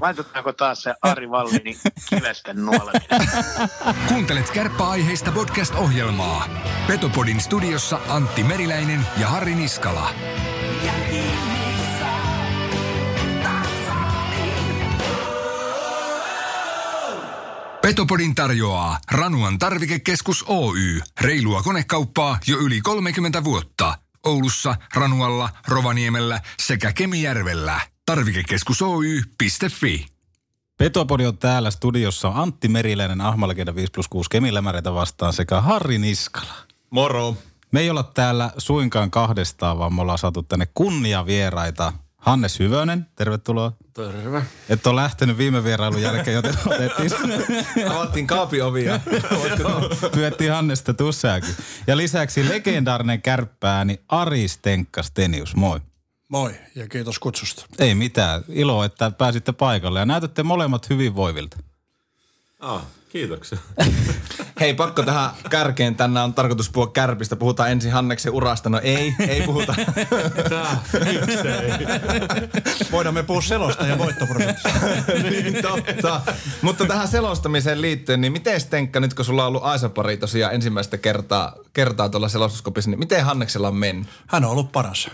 Laitetaanko taas se Ari Vallini kivesten nuoleminen? Kuuntelet kärppäaiheista podcast-ohjelmaa. Petopodin studiossa Antti Meriläinen ja Harri Niskala. Petopodin tarjoaa Ranuan tarvikekeskus Oy. Reilua konekauppaa jo yli 30 vuotta. Oulussa, Ranualla, Rovaniemellä sekä Kemijärvellä. Tarvikekeskus Oy.fi. Petopodi on täällä studiossa. Antti Meriläinen, Ahmalkeda 5 plus 6 Kemilämäreitä vastaan sekä Harri Niskala. Moro. Me ei olla täällä suinkaan kahdestaan, vaan me ollaan saatu tänne kunniavieraita. Hannes Hyvönen, tervetuloa. Terve. Et ole lähtenyt viime vierailun jälkeen, joten otettiin, Avattiin kaapiovia. pyettiin Hannesta tussaakin. Ja lisäksi legendaarinen kärppääni Ari Stenkka Stenius, moi. Moi ja kiitos kutsusta. Ei mitään, ilo, että pääsitte paikalle ja näytätte molemmat hyvinvoivilta. Ah, kiitoksia. Hei, pakko tähän kärkeen. Tänään on tarkoitus puhua kärpistä. Puhutaan ensin Hanneksen urasta. No ei, ei puhuta. Voidaan me puhua selosta ja voittoprosentista. niin, totta. Mutta tähän selostamiseen liittyen, niin miten Stenkka, nyt kun sulla on ollut Aisa-pari tosiaan ensimmäistä kertaa, kertaa tuolla selostuskopissa, niin miten Hanneksella on mennyt? Hän on ollut paras.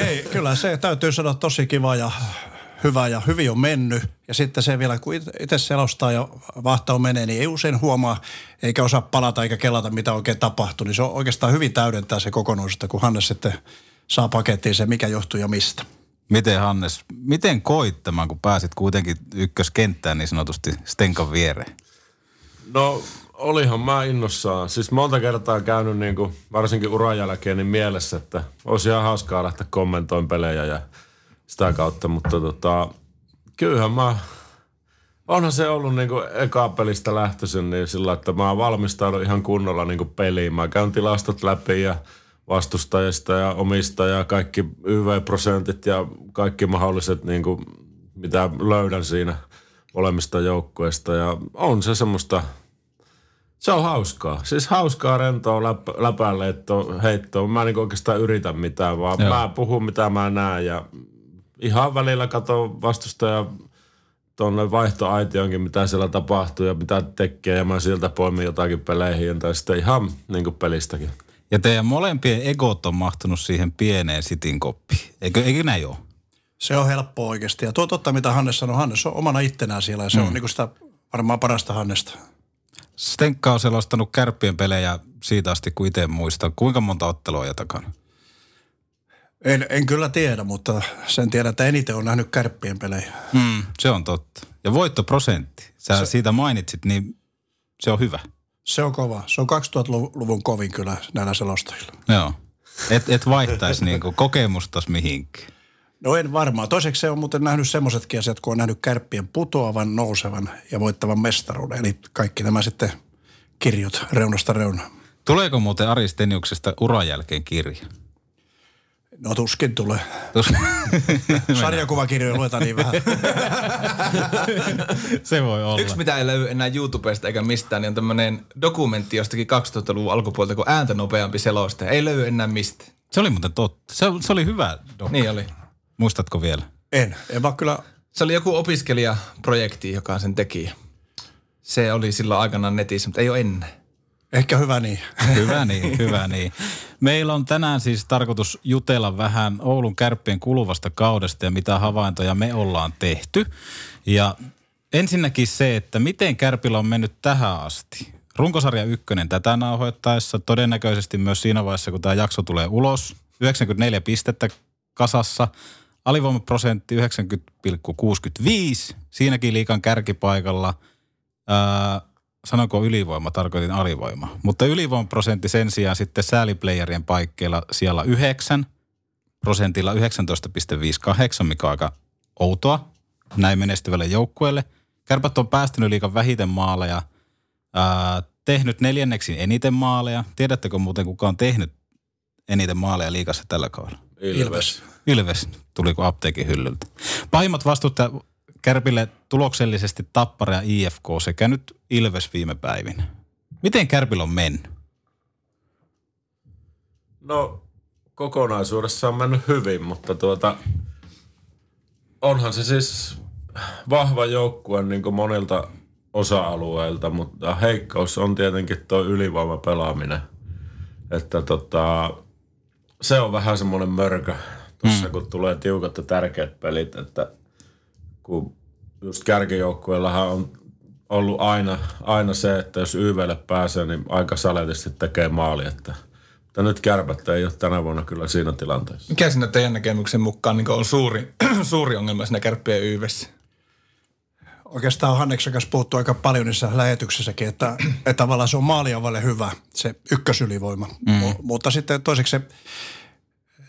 Ei, kyllä se täytyy sanoa tosi kiva ja hyvä ja hyvin on mennyt. Ja sitten se vielä, kun itse selostaa ja vahtau menee, niin ei usein huomaa, eikä osaa palata eikä kelata, mitä oikein tapahtuu. Niin se on oikeastaan hyvin täydentää se kokonaisuutta, kun Hannes sitten saa pakettiin se, mikä johtuu ja mistä. Miten Hannes, miten koit tämän, kun pääsit kuitenkin ykköskenttään niin sanotusti Stenkan viereen? No olihan mä innossaan. Siis monta kertaa käynyt niin kuin, varsinkin uran jälkeen niin mielessä, että olisi ihan hauskaa lähteä kommentoimaan pelejä ja sitä kautta, mutta tota, kyllähän mä, onhan se ollut niin kuin eka pelistä lähtöisin niin sillä, että mä valmistaudun ihan kunnolla niin kuin peliin. Mä käyn tilastot läpi ja vastustajista ja omista ja kaikki YV-prosentit ja kaikki mahdolliset, niin kuin, mitä löydän siinä molemmista joukkueista. Ja on se semmoista, se on hauskaa. Siis hauskaa rentoa läp, läpälle, että heittoa. Mä en niin oikeastaan yritä mitään, vaan. Joo. mä puhun mitä mä näen ja ihan välillä katon vastustaja tuonne vaihtoaitionkin, mitä siellä tapahtuu ja mitä tekee ja mä sieltä poimin jotakin peleihin tai sitten ihan niin kuin pelistäkin. Ja teidän molempien egot on mahtunut siihen pieneen sitin koppiin. Eikö, eikö näin ole? Se on helppo oikeasti. Ja tuo totta, mitä Hannes sanoi. Hannes on omana ittenään siellä ja se mm. on niin kuin sitä varmaan parasta Hannesta. Stenkka on selostanut kärppien pelejä siitä asti, kun itse muistan. Kuinka monta ottelua ja takana? En, en kyllä tiedä, mutta sen tiedän, että eniten on nähnyt kärppien pelejä. Mm, se on totta. Ja voittoprosentti, sä se... siitä mainitsit, niin se on hyvä. Se on kova. Se on 2000-luvun kovin kyllä näillä selostajilla. Joo. Et, et vaihtaisi niinku kokemustas mihinkään. No en varmaan. Toiseksi se on muuten nähnyt semmoisetkin asiat, kun on nähnyt kärppien putoavan, nousevan ja voittavan mestaruuden. Eli kaikki nämä sitten kirjut reunasta reunaan. Tuleeko muuten Ari Steniuksesta uran jälkeen kirja? No tuskin tulee. Tus- Sarjakuvakirjoja luetaan niin vähän. se voi olla. Yksi, mitä ei löydy enää YouTubesta eikä mistään, niin on tämmöinen dokumentti jostakin 2000-luvun alkupuolelta, kun ääntä nopeampi selostaja. Ei löydy enää mistä. Se oli muuten totta. Se, se oli hyvä. Dok. Niin oli. Muistatko vielä? En. En vaan kyllä Se oli joku opiskelijaprojekti, joka sen teki. Se oli silloin aikanaan netissä, mutta ei ole ennen. Ehkä hyvä niin. Hyvä niin, hyvä niin. Meillä on tänään siis tarkoitus jutella vähän Oulun kärppien kuluvasta kaudesta ja mitä havaintoja me ollaan tehty. Ja ensinnäkin se, että miten kärpillä on mennyt tähän asti. Runkosarja ykkönen tätä nauhoittaessa, todennäköisesti myös siinä vaiheessa, kun tämä jakso tulee ulos. 94 pistettä kasassa, alivoimaprosentti 90,65, siinäkin liikan kärkipaikalla. Ää, sanonko ylivoima, tarkoitin alivoima. Mutta ylivoimaprosentti sen sijaan sitten sääliplayerien paikkeilla siellä 9, prosentilla 19,58, mikä on aika outoa näin menestyvälle joukkueelle. Kärpät on päästänyt liikan vähiten maaleja, ää, tehnyt neljänneksi eniten maaleja. Tiedättekö muuten, kuka on tehnyt eniten maaleja liikassa tällä kaudella? Ilves. Ilves, tuliko apteekin hyllyltä. Pahimmat vastuuttajat Kärpille tuloksellisesti Tappara ja IFK sekä nyt Ilves viime päivinä. Miten Kärpillä on mennyt? No kokonaisuudessa on mennyt hyvin, mutta tuota, onhan se siis vahva joukkue niin kuin monilta osa-alueilta, mutta heikkous on tietenkin tuo ylivoimapelaaminen. Että tota, se on vähän semmoinen mörkö tuossa, mm. kun tulee tiukat ja tärkeät pelit, että kun just kärkijoukkueellahan on ollut aina, aina se, että jos YVlle pääsee, niin aika saletisti tekee maali, että mutta nyt kärpät ei ole tänä vuonna kyllä siinä tilanteessa. Mikä siinä teidän näkemyksen mukaan niin on suuri, suuri ongelma siinä kärppien yhdessä? Oikeastaan on Hanneksen kanssa puhuttu aika paljon niissä lähetyksissäkin, että, että tavallaan se on maaliavalle hyvä, se ykkösylivoima. Mm. M- mutta sitten toiseksi se,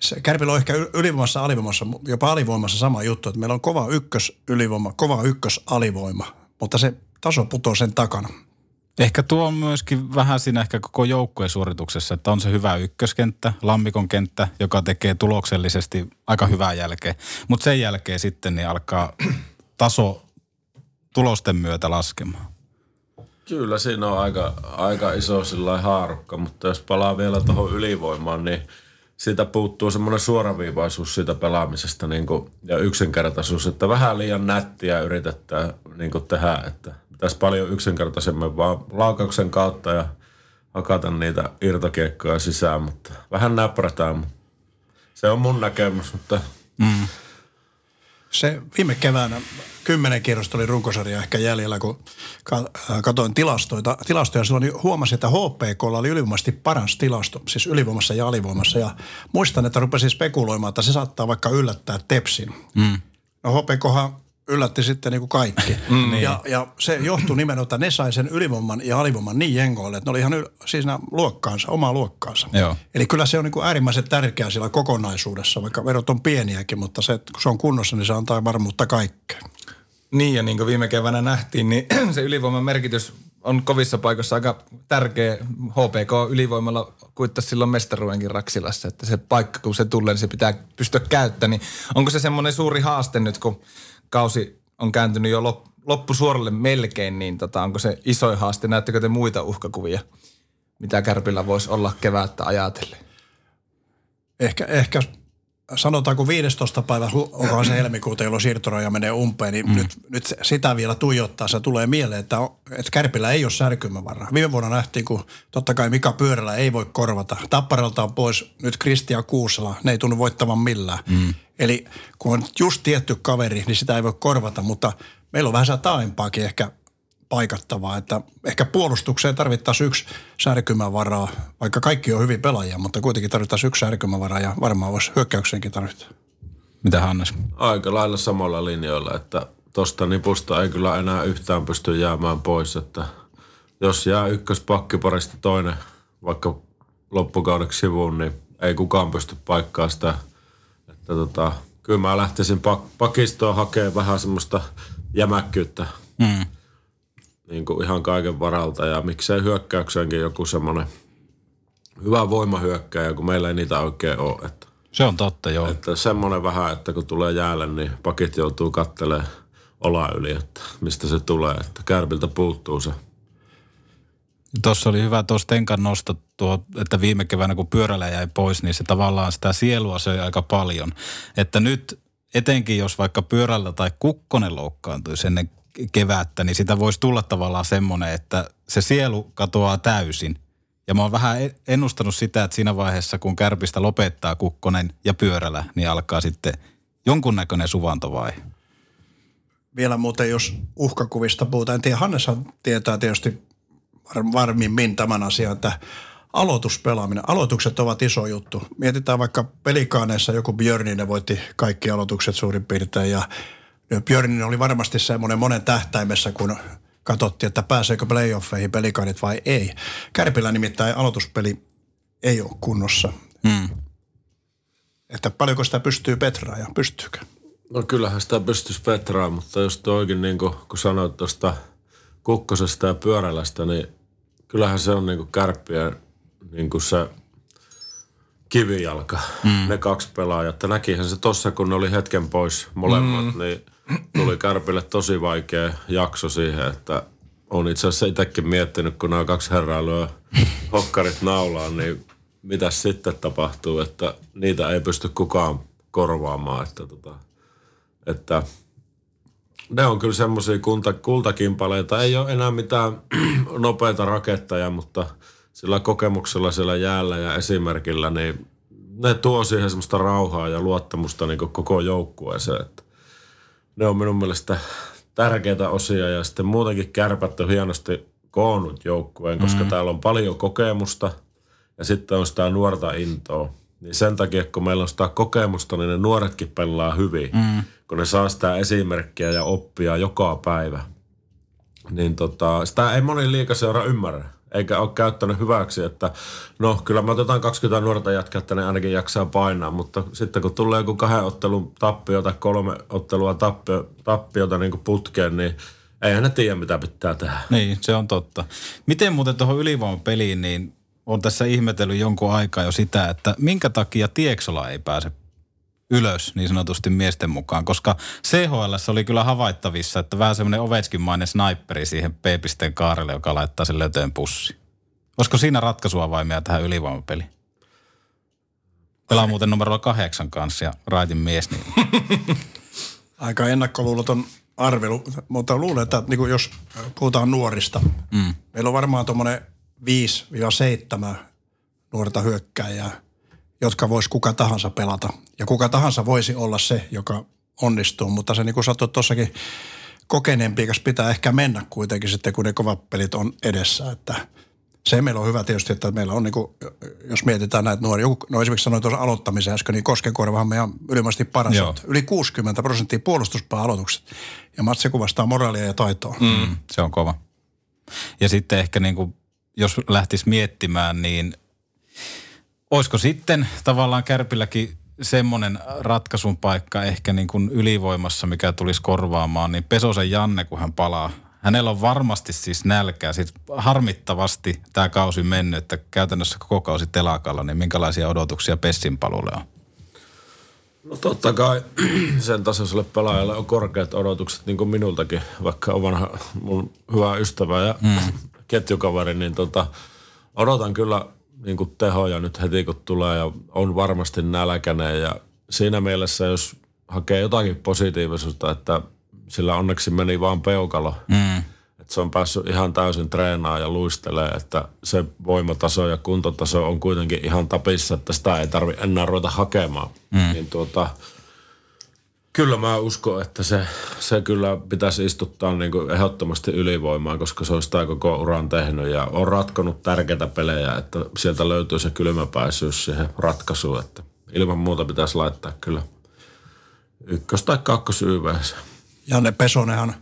se Kärpillä on ehkä ylivoimassa, alivoimassa, jopa alivoimassa sama juttu, että meillä on kova ykkösylivoima, kova ykkösalivoima, mutta se taso putoo sen takana. Ehkä tuo on myöskin vähän siinä ehkä koko joukkueen suorituksessa, että on se hyvä ykköskenttä, lammikon kenttä, joka tekee tuloksellisesti aika hyvää jälkeen. Mutta sen jälkeen sitten niin alkaa taso tulosten myötä laskemaan. Kyllä siinä on aika, aika iso sillä haarukka, mutta jos palaa vielä tuohon ylivoimaan, niin siitä puuttuu semmoinen suoraviivaisuus siitä pelaamisesta niin kuin, ja yksinkertaisuus, että vähän liian nättiä yritetään niin kuin tehdä, että pitäisi paljon yksinkertaisemmin vaan laukauksen kautta ja hakata niitä irtokiekkoja sisään, mutta vähän näprätään. Se on mun näkemys, mutta... Mm. Se viime keväänä kymmenen kierrosta oli runkosarja ehkä jäljellä, kun katsoin tilastoita. tilastoja silloin niin huomasin, että HPK oli ylivoimaisesti paras tilasto, siis ylivoimassa ja alivoimassa. Ja muistan, että rupesin spekuloimaan, että se saattaa vaikka yllättää Tepsin. Mm. No HPKhan yllätti sitten niin kuin kaikki. Mm, niin. ja, ja se johtui nimenomaan, että ne sai sen ylivoiman ja alivoiman niin jengoille, että ne oli ihan yl, siis luokkaansa, omaa luokkaansa. Joo. Eli kyllä se on niin kuin äärimmäisen tärkeää siellä kokonaisuudessa, vaikka verot on pieniäkin, mutta se, että kun se on kunnossa, niin se antaa varmuutta kaikkeen. Niin ja niin kuin viime keväänä nähtiin, niin se ylivoiman merkitys on kovissa paikoissa aika tärkeä. HPK ylivoimalla kuittaisi silloin mestaruudenkin Raksilassa, että se paikka kun se tulee, niin se pitää pystyä käyttämään. Niin onko se semmoinen suuri haaste nyt, kun kausi on kääntynyt jo lop, loppusuoralle melkein, niin tota, onko se iso haaste? Näettekö te muita uhkakuvia, mitä Kärpillä voisi olla kevättä ajatellen? Ehkä, ehkä sanotaanko 15. päivä, onkohan se helmikuuta, jolloin siirtoraja menee umpeen, niin mm. nyt, nyt sitä vielä tuijottaa. Se tulee mieleen, että, että Kärpillä ei ole särkymävaraa. Viime vuonna nähtiin, kun totta kai Mika Pyörällä ei voi korvata. Tapparalta on pois nyt Kristian Kuusela. Ne ei tunnu voittavan millään. Mm. Eli kun on just tietty kaveri, niin sitä ei voi korvata, mutta meillä on vähän taaempaakin ehkä paikattavaa, että ehkä puolustukseen tarvittaisiin yksi särkymävaraa, vaikka kaikki on hyvin pelaajia, mutta kuitenkin tarvittaisiin yksi särkymävaraa ja varmaan voisi hyökkäyksenkin tarvita. Mitä Hannes? Aika lailla samalla linjoilla, että tuosta nipusta ei kyllä enää yhtään pysty jäämään pois, että jos jää ykköspakkiparista toinen vaikka loppukaudeksi sivuun, niin ei kukaan pysty paikkaa sitä. Että tota, kyllä mä lähtisin pak- pakistoon hakemaan vähän semmoista jämäkkyyttä. Mm niin kuin ihan kaiken varalta ja miksei hyökkäykseenkin joku semmoinen hyvä voimahyökkäjä, kun meillä ei niitä oikein ole. Että, se on totta, joo. Että semmoinen vähän, että kun tulee jäälle, niin pakit joutuu kattelemaan ola yli, että mistä se tulee, että kärpiltä puuttuu se. Tuossa oli hyvä tuossa Tenkan nosto tuo, että viime keväänä kun pyörällä jäi pois, niin se tavallaan sitä sielua söi aika paljon. Että nyt etenkin jos vaikka pyörällä tai kukkonen loukkaantuisi ennen kevättä, niin sitä voisi tulla tavallaan semmoinen, että se sielu katoaa täysin. Ja mä oon vähän ennustanut sitä, että siinä vaiheessa, kun kärpistä lopettaa kukkonen ja pyörällä, niin alkaa sitten jonkunnäköinen suvantovaihe. Vielä muuten, jos uhkakuvista puhutaan, en tiedä, Hanneshan tietää tietysti varmimmin tämän asian, että aloituspelaaminen, aloitukset ovat iso juttu. Mietitään vaikka pelikaaneissa joku Björninen voitti kaikki aloitukset suurin piirtein ja Björnin oli varmasti semmoinen monen tähtäimessä, kun katsottiin, että pääseekö playoffeihin pelikanit vai ei. Kärpillä nimittäin aloituspeli ei ole kunnossa. Mm. Että paljonko sitä pystyy Petraa ja pystyykö? No kyllähän sitä pystyisi Petraa, mutta jos toikin niin kuin, kun sanoit tuosta kukkosesta ja pyörälästä, niin kyllähän se on niin kuin kärppien niin kuin se kivijalka, mm. ne kaksi pelaajaa. Näkihän se tossa, kun ne oli hetken pois molemmat, mm. niin tuli Kärpille tosi vaikea jakso siihen, että on itse asiassa itsekin miettinyt, kun nämä kaksi herraa lyö hokkarit naulaan, niin mitä sitten tapahtuu, että niitä ei pysty kukaan korvaamaan, että, tota, että ne on kyllä semmoisia kulta, kultakimpaleita. Ei ole enää mitään nopeita raketteja, mutta sillä kokemuksella siellä jäällä ja esimerkillä, niin ne tuo siihen semmoista rauhaa ja luottamusta niin koko joukkueeseen. Että ne on minun mielestä tärkeitä osia ja sitten muutenkin kärpät on hienosti koonnut joukkueen, koska mm. täällä on paljon kokemusta ja sitten on sitä nuorta intoa. Niin sen takia, kun meillä on sitä kokemusta, niin ne nuoretkin pelaa hyvin, mm. kun ne saa sitä esimerkkiä ja oppia joka päivä. Niin tota, sitä ei moni liikaseura ymmärrä eikä ole käyttänyt hyväksi, että no kyllä me otetaan 20 nuorta jätkää, että ne ainakin jaksaa painaa, mutta sitten kun tulee joku kahden ottelun tappio tai kolme ottelua tappio, tappiota niin putkeen, niin eihän ne tiedä, mitä pitää tehdä. Niin, se on totta. Miten muuten tuohon ylivoimapeliin, niin on tässä ihmetellyt jonkun aikaa jo sitä, että minkä takia Tieksola ei pääse ylös niin sanotusti miesten mukaan, koska CHL oli kyllä havaittavissa, että vähän semmoinen Ovechkin-mainen sniperi siihen P-pisteen kaarelle, joka laittaa sen lötöön pussi. Olisiko siinä ratkaisua vai meidän tähän ylivoimapeliin? Pelaa muuten numerolla kahdeksan kanssa ja raitin mies. Niin. Aika ennakkoluuloton arvelu, mutta luulen, että niin jos puhutaan nuorista, mm. meillä on varmaan tuommoinen 5-7 nuorta hyökkääjää, jotka voisi kuka tahansa pelata. Ja kuka tahansa voisi olla se, joka onnistuu, mutta se niin kuin sattuu tuossakin kokeneempi, pitää ehkä mennä kuitenkin sitten, kun ne kovat pelit on edessä, että se meillä on hyvä tietysti, että meillä on, niin kuin, jos mietitään näitä nuoria, no esimerkiksi sanoin tuossa aloittamisen äsken, niin Koskenkorvahan meidän ylimästi paras. Yli 60 prosenttia puolustuspää aloitukset. Ja Matse kuvastaa moraalia ja taitoa. Mm, se on kova. Ja sitten ehkä niin kuin, jos lähtisi miettimään, niin olisiko sitten tavallaan Kärpilläkin semmoinen ratkaisun paikka ehkä niin kuin ylivoimassa, mikä tulisi korvaamaan, niin Pesosen Janne, kun hän palaa. Hänellä on varmasti siis nälkää. Siis harmittavasti tämä kausi mennyt, että käytännössä koko kausi telakalla, niin minkälaisia odotuksia Pessin palulle on? No totta kai sen tasoiselle pelaajalle on korkeat odotukset, niin kuin minultakin, vaikka on vanha mun hyvä ystävä ja mm. ketjukaveri, niin tota, odotan kyllä niin kuin tehoja nyt heti kun tulee ja on varmasti nälkäinen ja siinä mielessä, jos hakee jotakin positiivisuutta, että sillä onneksi meni vaan peukalo. Mm. Että se on päässyt ihan täysin treenaamaan ja luistelee, että se voimataso ja kuntotaso on kuitenkin ihan tapissa, että sitä ei tarvi enää ruveta hakemaan. Mm. Niin tuota, Kyllä mä uskon, että se, se kyllä pitäisi istuttaa niin kuin ehdottomasti ylivoimaa, koska se on sitä koko uran tehnyt ja on ratkonut tärkeitä pelejä, että sieltä löytyy se kylmäpäisyys siihen ratkaisuun, että ilman muuta pitäisi laittaa kyllä ykkös- tai kakkosyyveensä. Janne Pesonenhan,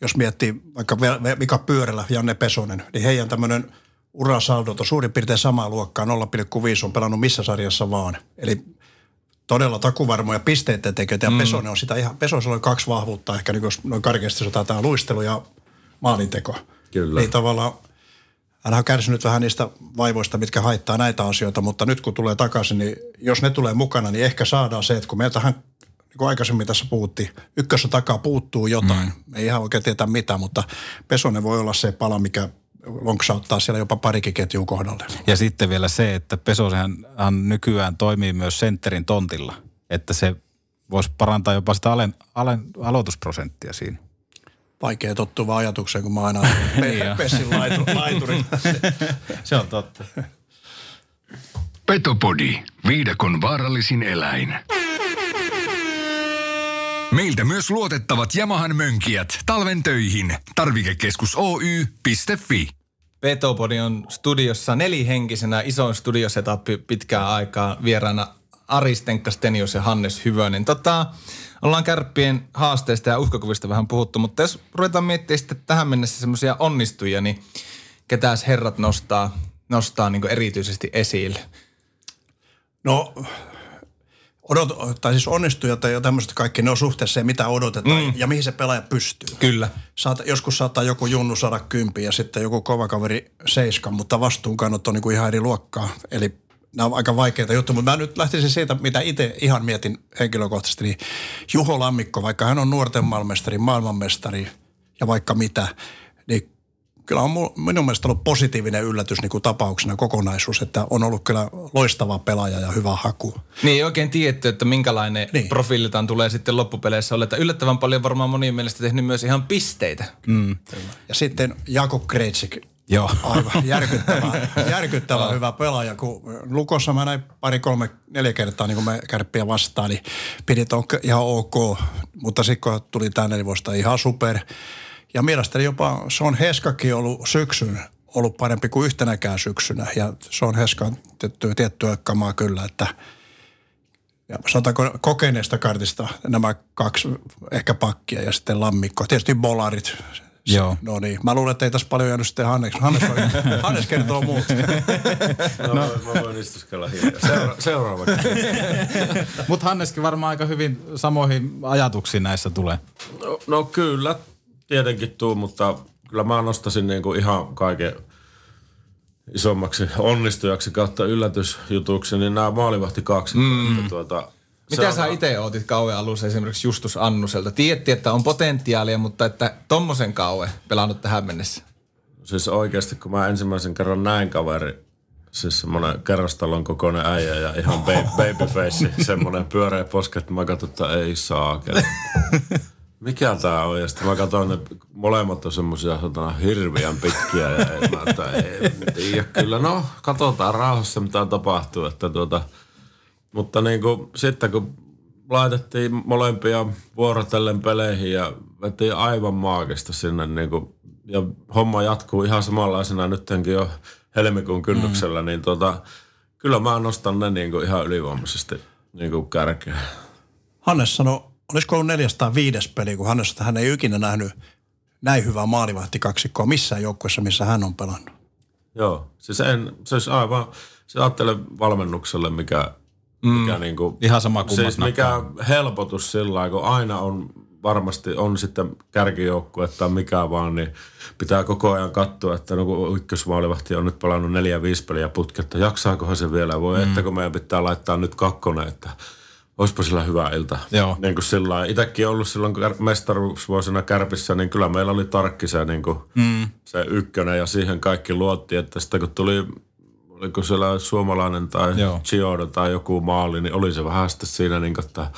jos miettii vaikka Mika Pyörällä, Janne Pesonen, niin heidän tämmöinen urasaldo on suurin piirtein samaa luokkaa, 0,5 on pelannut missä sarjassa vaan. Eli todella takuvarmoja pisteiden tekijöitä ja mm. Pesonen on sitä ihan, Pesosella on kaksi vahvuutta ehkä niin jos noin karkeasti sanotaan tämä luistelu ja maalinteko. Kyllä. Niin tavallaan hän on kärsinyt vähän niistä vaivoista, mitkä haittaa näitä asioita, mutta nyt kun tulee takaisin, niin jos ne tulee mukana, niin ehkä saadaan se, että kun meiltähän niin kuin aikaisemmin tässä puhuttiin, ykkössä takaa puuttuu jotain. Mm. Ei ihan oikein tietää mitä, mutta Pesonen voi olla se pala, mikä lonksauttaa siellä jopa parikin ketjua kohdalle. Ja sitten vielä se, että Pesosehan nykyään toimii myös sentterin tontilla, että se voisi parantaa jopa sitä alen, alen, aloitusprosenttia siinä. Vaikea tottuva ajatukseen, kun mä aina pe- pessin laiturin. se on totta. Petopodi, viidakon vaarallisin eläin. Meiltä myös luotettavat Yamahan mönkijät talven töihin. Tarvikekeskus Oy.fi. Petopodi on studiossa nelihenkisenä, isoin studiosetappi pitkään aikaa vieraana Ari Stenius ja Hannes Hyvönen. Tota, ollaan kärppien haasteista ja uhkakuvista vähän puhuttu, mutta jos ruvetaan miettimään sitten tähän mennessä semmoisia onnistujia, niin ketäs herrat nostaa, nostaa niin erityisesti esille? No, odot, tai siis onnistujat ja tämmöiset kaikki, ne on suhteessa mitä odotetaan mm. ja mihin se pelaaja pystyy. Kyllä. Saat, joskus saattaa joku junnu saada kympi ja sitten joku kova kaveri seiskan, mutta vastuunkannot on niin kuin ihan eri luokkaa. Eli nämä on aika vaikeita juttuja, mutta mä nyt lähtisin siitä, mitä itse ihan mietin henkilökohtaisesti, niin Juho Lammikko, vaikka hän on nuorten maailmanmestari, maailmanmestari ja vaikka mitä, kyllä on minun mielestä ollut positiivinen yllätys niin kuin tapauksena kokonaisuus, että on ollut kyllä loistava pelaaja ja hyvä haku. Niin ei oikein tiedetty, että minkälainen niin. profiilitaan tulee sitten loppupeleissä olla. Että yllättävän paljon varmaan monien mielestä tehnyt myös ihan pisteitä. Mm. Ja sitten Jako Kretsik, Joo. Aivan järkyttävä, järkyttävä hyvä pelaaja. Kun Lukossa mä näin pari, kolme, neljä kertaa niin kun me kärppiä vastaan, niin pidit on ihan ok. Mutta sitten kun tuli tänne, niin ihan super. Ja mielestäni jopa se on Heskakin ollut syksyn ollut parempi kuin yhtenäkään syksynä. Ja se on Heskan tiettyä, tiettyä kamaa kyllä, että ja sanotaanko kokeneesta kartista nämä kaksi ehkä pakkia ja sitten lammikko. Tietysti bolarit, Joo. No niin. Mä luulen, että ei tässä paljon jäänyt sitten Hannes. Hannes, Hannes kertoo muut. No, no. Mä voin istuskella hiljaa. Seura- seuraava. Mutta Hanneskin varmaan aika hyvin samoihin ajatuksiin näissä tulee. No, no kyllä, tietenkin tuu, mutta kyllä mä nostaisin niinku ihan kaiken isommaksi onnistujaksi kautta yllätysjutuksi, niin nämä maalivahti kaksi. Mm. Tuota, mitä sä itse ootit kauan alussa esimerkiksi Justus Annuselta? Tiedätti, että on potentiaalia, mutta että tommosen kauan pelannut tähän mennessä? Siis oikeasti, kun mä ensimmäisen kerran näin kaveri, siis semmoinen kerrostalon kokoinen äijä ja ihan babyface, semmoinen pyöreä poske, että mä katsoin, että ei saa. Mikä tää on? Ja sitten mä katsoin, että molemmat on semmoisia hirviän pitkiä ja mä, että ei tiedä kyllä. No, katsotaan rauhassa mitä tapahtuu, että tuota, mutta niin kuin, sitten kun laitettiin molempia vuorotellen peleihin ja vetiin aivan maagista sinne niin kuin, ja homma jatkuu ihan samanlaisena nyttenkin jo helmikuun kynnyksellä, mm. niin tota, kyllä mä nostan ne niin kuin ihan ylivoimaisesti niin kuin kärkeä. Hannes sanoi, olisiko ollut 405 peli, kun Hannes, että hän ei ikinä nähnyt näin hyvää kaksikkoa missään joukkueessa, missä hän on pelannut. Joo, siis en, siis aivan, se ajattelen valmennukselle, mikä mikä mm. niin kuin, Ihan sama siis mikä helpotus sillä kun aina on varmasti on sitten kärkijoukkue tai mikä vaan, niin pitää koko ajan katsoa, että no kun ykkösmaalivahti on nyt palannut neljä viisi peliä putketta, jaksaakohan se vielä? Voi, mm. että kun meidän pitää laittaa nyt kakkonen, että olisipa sillä hyvä ilta. Joo. Niin kuin sillä itsekin ollut silloin mestaruusvuosina Kärpissä, niin kyllä meillä oli tarkki se, niin kuin mm. se ykkönen ja siihen kaikki luotti, että sitten kun tuli oliko siellä suomalainen tai Chiodo tai joku maali, niin oli se vähän sitten siinä niin kuin, että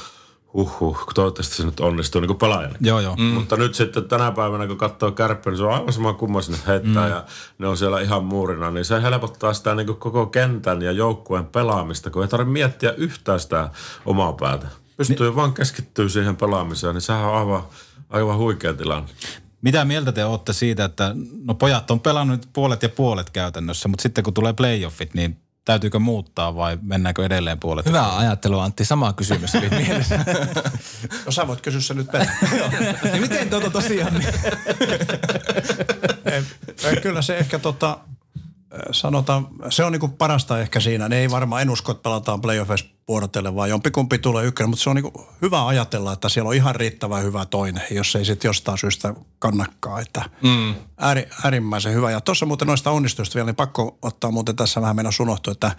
huhhuh, toivottavasti se nyt onnistuu niin kuin pelaajana. Joo, joo. Mm. Mutta nyt sitten tänä päivänä, kun katsoo kärppiä, niin se on aivan sama kumma sinne heittää mm. ja ne on siellä ihan muurina, niin se helpottaa sitä niin kuin koko kentän ja joukkueen pelaamista, kun ei tarvitse miettiä yhtään sitä omaa päätä. Pystyy niin. vaan keskittyä siihen pelaamiseen, niin sehän on aivan, aivan huikea tilanne. Mitä mieltä te olette siitä, että no pojat on pelannut puolet ja puolet käytännössä, mutta sitten kun tulee playoffit, niin täytyykö muuttaa vai mennäänkö edelleen puolet? Hyvä ajattelu Antti, sama kysymys oli mielessä. no sä voit kysyä se nyt niin miten tuota tosiaan? Niin? Kyllä se ehkä tota, sanotaan, se on niinku parasta ehkä siinä. Ne ei varmaan, en usko, että pelataan playoffeissa vuorotelle, vaan jompikumpi tulee ykkönen, mutta se on niinku hyvä ajatella, että siellä on ihan riittävän hyvä toinen, jos ei sitten jostain syystä kannakkaa. Että mm. ääri, äärimmäisen hyvä. Ja tuossa muuten noista onnistuista vielä, niin pakko ottaa muuten tässä vähän mennä unohtua, että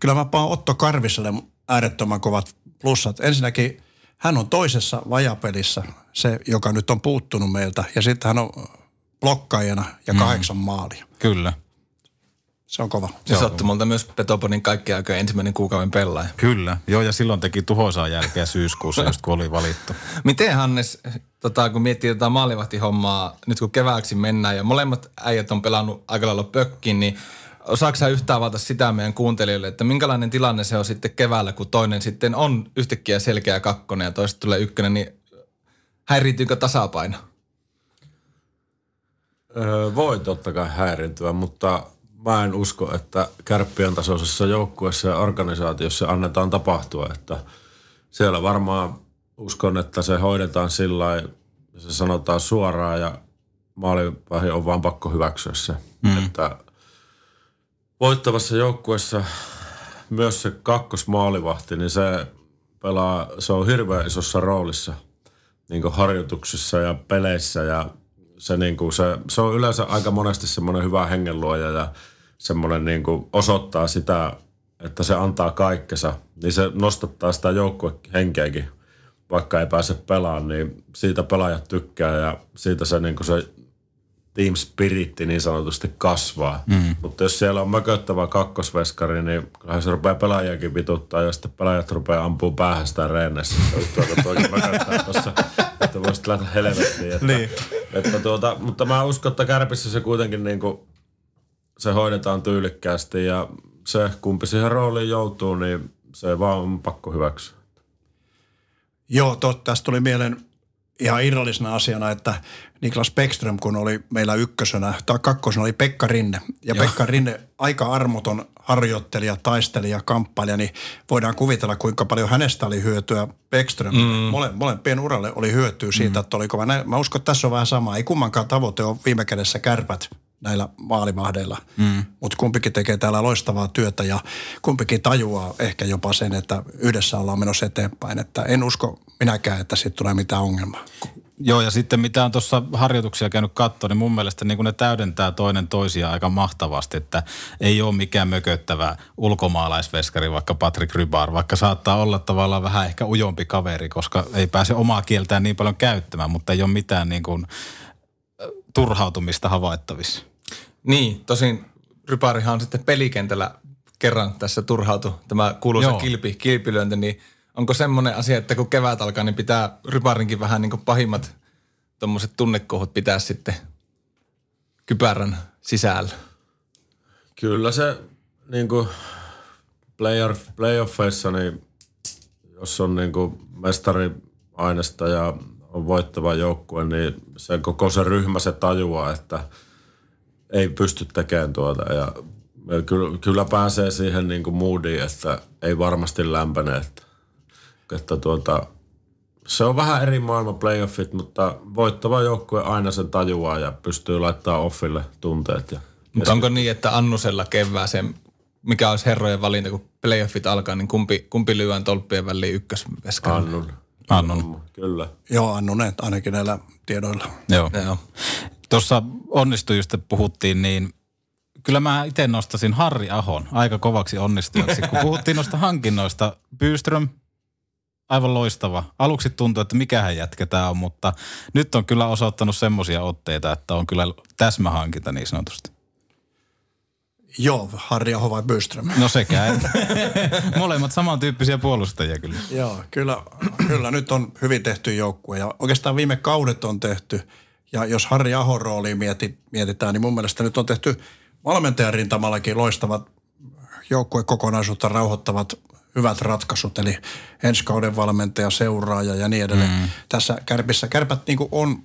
kyllä mä paan Otto Karviselle äärettömän kovat plussat. Ensinnäkin hän on toisessa vajapelissä, se joka nyt on puuttunut meiltä, ja sitten hän on blokkaajana ja mm. kahdeksan maalia. Kyllä. Se on kova. Se, sattumalta myös Petoponin kaikkien aikojen ensimmäinen kuukauden pelaaja. Kyllä, joo ja silloin teki tuhoisaa jälkeä syyskuussa, just kun oli valittu. Miten Hannes, tota, kun miettii tätä maalivahtihommaa, nyt kun kevääksi mennään ja molemmat äijät on pelannut aika lailla pökkin, niin osaako sä yhtään avata sitä meidän kuuntelijoille, että minkälainen tilanne se on sitten keväällä, kun toinen sitten on yhtäkkiä selkeä kakkonen ja toista tulee ykkönen, niin häiriintyykö tasapaino? Öö, voi totta kai häiriintyä, mutta mä en usko, että kärppien tasoisessa joukkueessa ja organisaatiossa annetaan tapahtua, että siellä varmaan uskon, että se hoidetaan sillä se sanotaan suoraan ja maalivahi on vaan pakko hyväksyä se. Mm. Että voittavassa joukkueessa myös se kakkosmaalivahti, niin se pelaa, se on hirveän isossa roolissa niin harjoituksissa ja peleissä ja se, niin kuin se, se on yleensä aika monesti semmoinen hyvä hengenluoja ja semmoinen niin kuin osoittaa sitä, että se antaa kaikkensa, niin se nostattaa sitä joukkuehenkeäkin, vaikka ei pääse pelaamaan, niin siitä pelaajat tykkää ja siitä se, niin kuin se team spiritti niin sanotusti kasvaa. Mm. Mutta jos siellä on mököttävä kakkosveskari, niin kyllähän se rupeaa pelaajakin vituttaa ja sitten pelaajat rupeaa ampuu päähän sitä reennessä. Tuota toikin mököttää tuossa, että voisit lähteä helvettiin. Että, niin. että tuota, mutta mä uskon, että Kärpissä se kuitenkin niin kuin, se hoidetaan tyylikkäästi ja se kumpi siihen rooliin joutuu, niin se vaan on pakko hyväksyä. Joo, totta. Tästä tuli mieleen ihan irrallisena asiana, että Niklas Beckström, kun oli meillä ykkösenä, tai kakkosena oli Pekka Rinne. Ja Joo. Pekka Rinne, aika armoton harjoittelija, taistelija, kamppailija, niin voidaan kuvitella, kuinka paljon hänestä oli hyötyä Beckström. Mm. Mole, molempien uralle oli hyötyä siitä, mm. että oli kova. Mä uskon, että tässä on vähän sama. Ei kummankaan tavoite ole viime kädessä kärpät näillä maalivahdeilla. Mm. Mutta kumpikin tekee täällä loistavaa työtä ja kumpikin tajuaa ehkä jopa sen, että yhdessä ollaan menossa eteenpäin. Että en usko minäkään, että siitä tulee mitään ongelmaa. Joo, ja sitten mitä on tuossa harjoituksia käynyt katsoa, niin mun mielestä niin ne täydentää toinen toisia aika mahtavasti, että ei ole mikään mököttävä ulkomaalaisveskari, vaikka Patrick Rybar, vaikka saattaa olla tavallaan vähän ehkä ujompi kaveri, koska ei pääse omaa kieltään niin paljon käyttämään, mutta ei ole mitään niin kuin turhautumista havaittavissa. Niin, tosin Ryparihan on sitten pelikentällä kerran tässä turhautu, tämä kuuluisa kilpi, kilpilyönti, niin onko semmoinen asia, että kun kevät alkaa, niin pitää Ryparinkin vähän niin kuin pahimmat tuommoiset tunnekohut pitää sitten kypärän sisällä? Kyllä se niin kuin playoff, playoffeissa, niin jos on niin kuin mestariaineesta ja on voittava joukkue, niin se koko se ryhmä se tajuaa, että ei pysty tekemään tuota. Ja kyllä, kyllä pääsee siihen niin kuin moodiin, että ei varmasti lämpene. Että, että tuota, se on vähän eri maailma playoffit, mutta voittava joukkue aina sen tajuaa ja pystyy laittaa offille tunteet. Ja, mutta onko niin, että Annusella kevääseen, mikä olisi herrojen valinta, kun playoffit alkaa, niin kumpi, kumpi lyön tolppien väliin ykkösveskarille? Annun. Annun. Kyllä. Joo, Annunen ainakin näillä tiedoilla. Joo. Joo. Tuossa onnistujista puhuttiin, niin kyllä mä itse nostasin Harri Ahon aika kovaksi onnistujaksi. Kun puhuttiin noista hankinnoista, Byström, aivan loistava. Aluksi tuntui, että mikähän jätkä tämä on, mutta nyt on kyllä osoittanut semmoisia otteita, että on kyllä täsmähankinta niin sanotusti. Joo, Harri Aho vai Byström? No sekä. Molemmat samantyyppisiä puolustajia kyllä. Joo, kyllä, kyllä nyt on hyvin tehty joukkue ja oikeastaan viime kaudet on tehty. Ja jos Harri Ahon rooliin mieti, mietitään, niin mun mielestä nyt on tehty valmentajan rintamallakin loistavat joukkuekokonaisuutta rauhoittavat hyvät ratkaisut, eli ensi kauden valmentaja, seuraaja ja niin edelleen. Mm. Tässä kärpissä, kärpät niin on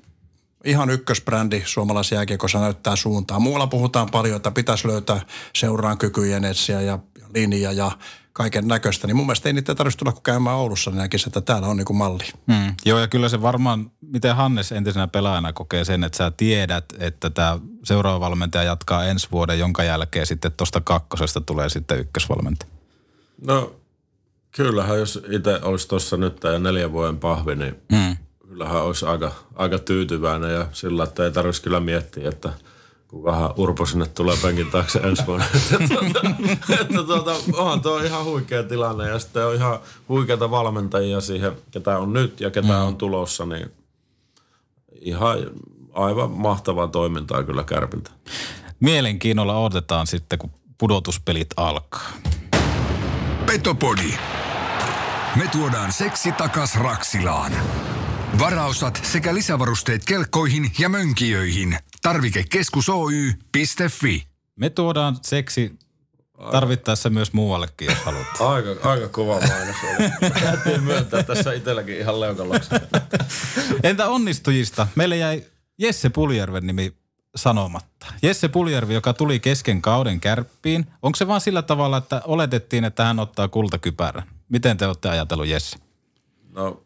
ihan ykkösbrändi suomalaisen jääkiekossa näyttää suuntaan. Muualla puhutaan paljon, että pitäisi löytää seuraan kykyjen etsiä ja linja ja kaiken näköistä. Niin mun mielestä ei niitä tarvitsisi tulla kun käymään Oulussa, niin näkisi, että täällä on niin kuin malli. Hmm. Joo, ja kyllä se varmaan, miten Hannes entisenä pelaajana kokee sen, että sä tiedät, että tämä seuraava valmentaja jatkaa ensi vuoden, jonka jälkeen sitten tuosta kakkosesta tulee sitten ykkösvalmentaja. No kyllähän, jos itse olisi tuossa nyt ja neljän vuoden pahvi, niin hmm kyllähän olisi aika, aika tyytyväinen ja sillä, että ei tarvitsisi kyllä miettiä, että kukahan Urpo sinne tulee penkin taakse ensi vuonna. että, tuota, että tuota, onhan tuo ihan huikea tilanne ja sitten on ihan huikeita valmentajia siihen, ketä on nyt ja ketä mm. on tulossa, niin ihan aivan mahtavaa toimintaa kyllä Kärpiltä. Mielenkiinnolla odotetaan sitten, kun pudotuspelit alkaa. Petopodi. Me tuodaan seksi takas Raksilaan. Varaosat sekä lisävarusteet kelkkoihin ja mönkijöihin. Tarvikekeskus Oy.fi. Me tuodaan seksi tarvittaessa myös muuallekin, jos haluat. Aika, aika kova mainos oli. Täytyy myöntää tässä itselläkin ihan leukalaksi. Entä onnistujista? Meille jäi Jesse Puljärven nimi sanomatta. Jesse Puljärvi, joka tuli kesken kauden kärppiin, onko se vaan sillä tavalla, että oletettiin, että hän ottaa kultakypärän? Miten te olette ajatellut Jesse? No,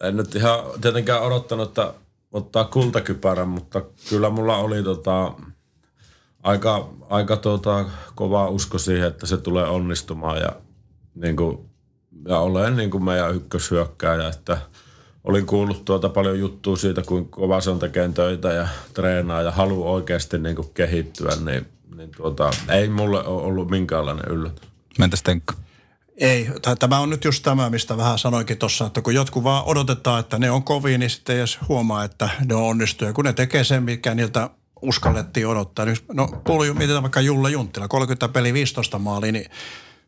en nyt ihan tietenkään odottanut, että ottaa kultakypärän, mutta kyllä mulla oli tota, aika, aika tota, kova usko siihen, että se tulee onnistumaan ja, niin kuin, ja olen niin kuin meidän ykköshyökkääjä, että olin kuullut tuota paljon juttua siitä, kuinka kova se on tekemään töitä ja treenaa ja haluaa oikeasti niin kuin kehittyä, niin, niin tuota, ei mulle ole ollut minkäänlainen yllätys. Mentäs Tenkka? Ei, tämä on nyt just tämä, mistä vähän sanoinkin tuossa, että kun jotkut vaan odotetaan, että ne on kovin, niin sitten edes huomaa, että ne on onnistuja. Kun ne tekee sen, mikä niiltä uskallettiin odottaa. Niin, no, Pulju, mietitään vaikka Julle Junttila, 30 peli 15 maali, niin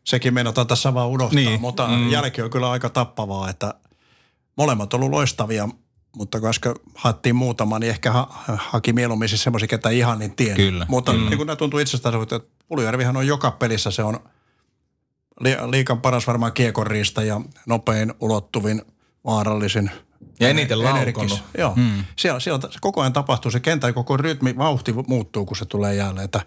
sekin meinataan tässä vaan unohtaa. Niin. Mutta mm. jälki on kyllä aika tappavaa, että molemmat on ollut loistavia, mutta kun äsken haettiin muutama, niin ehkä ha- haki mieluummin siis semmoisia, ketä ihan niin tiedä. Kyllä. Mutta mm. niin kuin nämä tuntuu itsestään, että Puljujärvihän on joka pelissä, se on li- liikan paras varmaan kiekonriista ja nopein, ulottuvin, vaarallisin. Ja eniten laukonut. Joo. Mm. Siellä, siellä se koko ajan tapahtuu, se kentän koko rytmi, vauhti muuttuu, kun se tulee jälleen. Että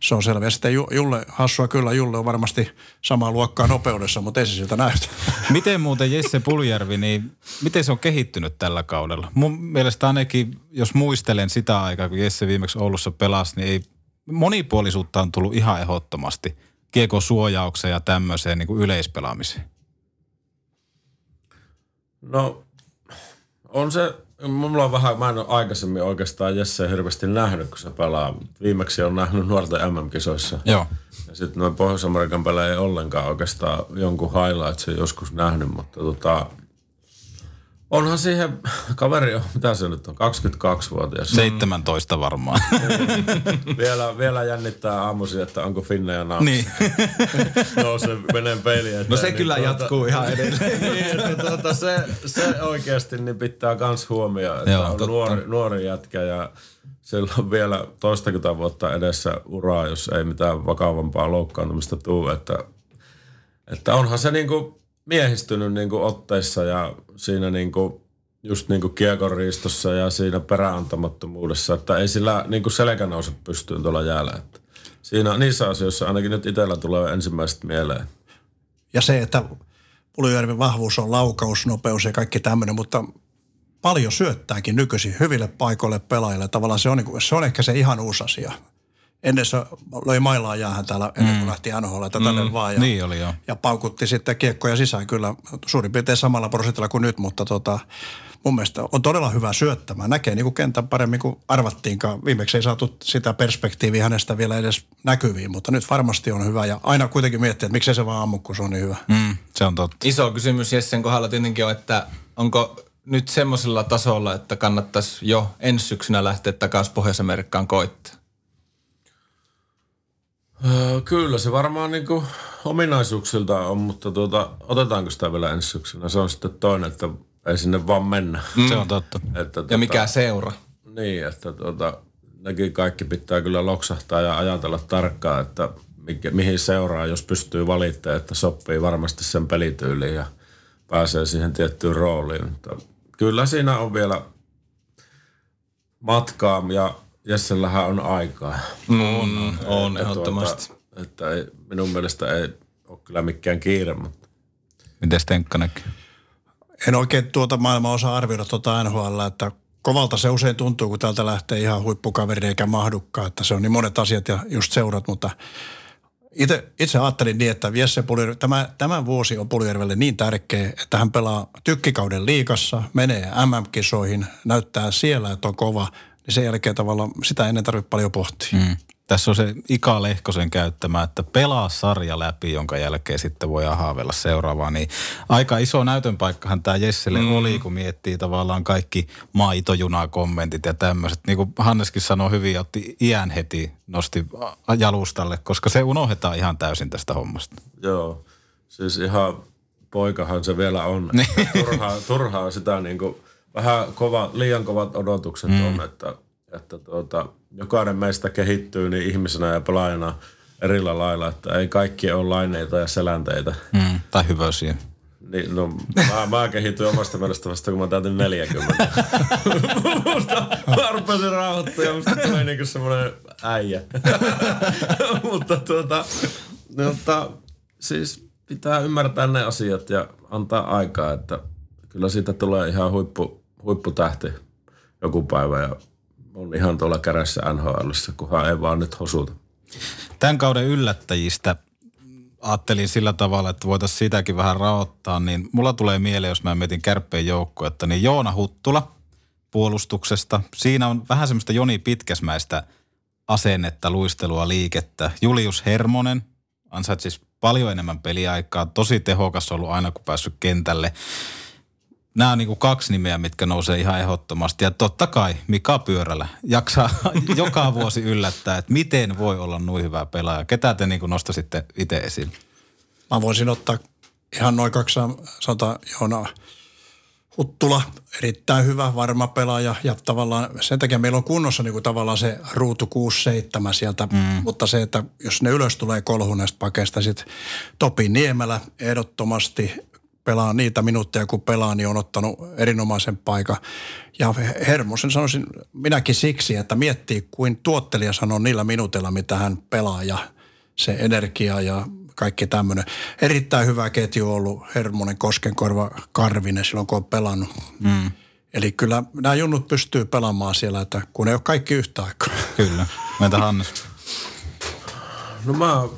se on selvä. Ja sitten Ju- Julle, hassua kyllä, Julle on varmasti samaa luokkaa nopeudessa, mutta ei se siltä näytä. Miten muuten Jesse Puljärvi, niin miten se on kehittynyt tällä kaudella? Mun mielestä ainakin, jos muistelen sitä aikaa, kun Jesse viimeksi Oulussa pelasi, niin ei, monipuolisuutta on tullut ihan ehdottomasti kiekon suojaukseen ja tämmöiseen niin kuin yleispelaamiseen. No, on se, mulla on vähän, mä en ole aikaisemmin oikeastaan Jesse hirveästi nähnyt, kun se pelaa. Viimeksi on nähnyt nuorten MM-kisoissa. Joo. Ja sitten noin Pohjois-Amerikan pelejä ei ollenkaan oikeastaan jonkun highlightsin joskus nähnyt, mutta tota, onhan siihen, kaveri on, mitä se nyt on, 22-vuotias. 17 varmaan. vielä, vielä jännittää aamuisin, että onko Finne ja Naps. niin. no se menee peiliin eteen. No se niin kyllä jatkuu ihan edelleen. niin, että tuota, se, se oikeasti niin pitää kans huomioon, että Joo, on totta. nuori, nuori jätkä ja sillä on vielä toistakymmentä vuotta edessä uraa, jos ei mitään vakavampaa loukkaantumista tule, että, että onhan se niinku miehistynyt niinku otteissa ja siinä niinku just niinku kiekonriistossa ja siinä peräantamattomuudessa, että ei sillä niinku selkä nouse pystyyn tuolla jäällä. Että siinä niissä asioissa ainakin nyt itsellä tulee ensimmäiset mieleen. Ja se, että Puljujärven vahvuus on laukaus, nopeus ja kaikki tämmöinen, mutta paljon syöttääkin nykyisin hyville paikoille pelaajille. Tavallaan se on, niin kuin, se on ehkä se ihan uusi asia. Ennen se löi mailaa jäähän täällä ennen kuin lähti NHL, että tänne Mm, vaan. Ja, niin oli joo. ja paukutti sitten kiekkoja sisään kyllä suurin piirtein samalla prosentilla kuin nyt, mutta tota, mun mielestä on todella hyvä syöttämään. Näkee niin kuin kentän paremmin kuin arvattiinkaan. Viimeksi ei saatu sitä perspektiiviä hänestä vielä edes näkyviin, mutta nyt varmasti on hyvä. Ja aina kuitenkin miettiä, että miksei se vaan ammu, kun se on niin hyvä. Mm, se on totta. Iso kysymys Jessen kohdalla tietenkin on, että onko nyt semmoisella tasolla, että kannattaisi jo ensi syksynä lähteä takaisin Pohjois-Amerikkaan koittaa? Kyllä se varmaan niinku ominaisuuksilta on, mutta tuota, otetaanko sitä vielä ensi syksynä? Se on sitten toinen, että ei sinne vaan mennä. Se on totta. Että, tuota, Ja mikä seura? Niin, että tuota, nekin kaikki pitää kyllä loksahtaa ja ajatella tarkkaan, että mikä, mihin seuraa, jos pystyy valittamaan, että sopii varmasti sen pelityyliin ja pääsee siihen tiettyyn rooliin. Mutta kyllä siinä on vielä matkaa ja Jessellähän on aikaa. On, on, on Että ehdottomasti. Tuota, että ei, minun mielestä ei ole kyllä mikään kiire, mutta Miten Tenkka näkyy? En oikein tuota maailmaa osaa arvioida tuota NHL, että kovalta se usein tuntuu, kun täältä lähtee ihan huippukaveri eikä mahdukkaan, että se on niin monet asiat ja just seurat, mutta itse, itse ajattelin niin, että Jesse Puljärvi, tämä, tämä vuosi on Puljärvelle niin tärkeä, että hän pelaa tykkikauden liikassa, menee MM-kisoihin, näyttää siellä, että on kova, niin sen jälkeen tavallaan sitä ennen tarvitse paljon pohtia. Mm. Tässä on se Ika Lehkosen käyttämä, että pelaa sarja läpi, jonka jälkeen sitten voi haaveilla seuraavaa. Niin aika iso näytön paikkahan tämä Jesselle mm. oli, kun miettii tavallaan kaikki maitojuna-kommentit ja tämmöiset. Niin kuin Hanneskin sanoi hyvin, otti iän heti, nosti jalustalle, koska se unohdetaan ihan täysin tästä hommasta. joo. Siis ihan poikahan se vielä on. turhaa, turhaa sitä niin kuin, vähän kova, liian kovat odotukset mm. on, että, että tuota, jokainen meistä kehittyy niin ihmisenä ja pelaajana erillä lailla, että ei kaikki ole laineita ja selänteitä. Mm. Tai hyvösiä. Niin, no, mä, mä kehityin omasta mielestä vasta, kun mä täytin 40. musta mä rupesin rauhoittua ja musta tuli niinku semmoinen äijä. mutta tuota, mutta siis pitää ymmärtää ne asiat ja antaa aikaa, että kyllä siitä tulee ihan huippu, huipputähti joku päivä ja on ihan tuolla kärässä NHLssä, kunhan ei vaan nyt hosuta. Tämän kauden yllättäjistä ajattelin sillä tavalla, että voitaisiin sitäkin vähän raottaa, niin mulla tulee mieleen, jos mä mietin kärppeen joukkuetta, niin Joona Huttula puolustuksesta. Siinä on vähän semmoista Joni Pitkäsmäistä asennetta, luistelua, liikettä. Julius Hermonen ansaitsisi paljon enemmän peliaikaa, tosi tehokas ollut aina kun päässyt kentälle. Nämä on niin kuin kaksi nimeä, mitkä nousee ihan ehdottomasti. Ja totta kai Mika Pyörälä jaksaa joka vuosi yllättää, että miten voi olla noin hyvä pelaaja. Ketä te niin kuin nostaisitte itse esille? Mä voisin ottaa ihan noin 200 Joonaa. Huttula, erittäin hyvä, varma pelaaja ja tavallaan sen takia meillä on kunnossa niin kuin tavallaan se ruutu 6-7 sieltä, mm. mutta se, että jos ne ylös tulee kolhu näistä pakeista, sitten Topi Niemelä ehdottomasti pelaa niitä minuutteja, kun pelaa, niin on ottanut erinomaisen paikan. Ja Hermosen sanoisin minäkin siksi, että miettii, kuin tuottelija sanoo niillä minuutilla, mitä hän pelaa ja se energia ja kaikki tämmöinen. Erittäin hyvä ketju on ollut Hermonen, Koskenkorva, Karvinen silloin, kun on pelannut. Mm. Eli kyllä nämä junnut pystyy pelaamaan siellä, että kun ei ole kaikki yhtä aikaa. Kyllä. Meitä Hannes? No mä,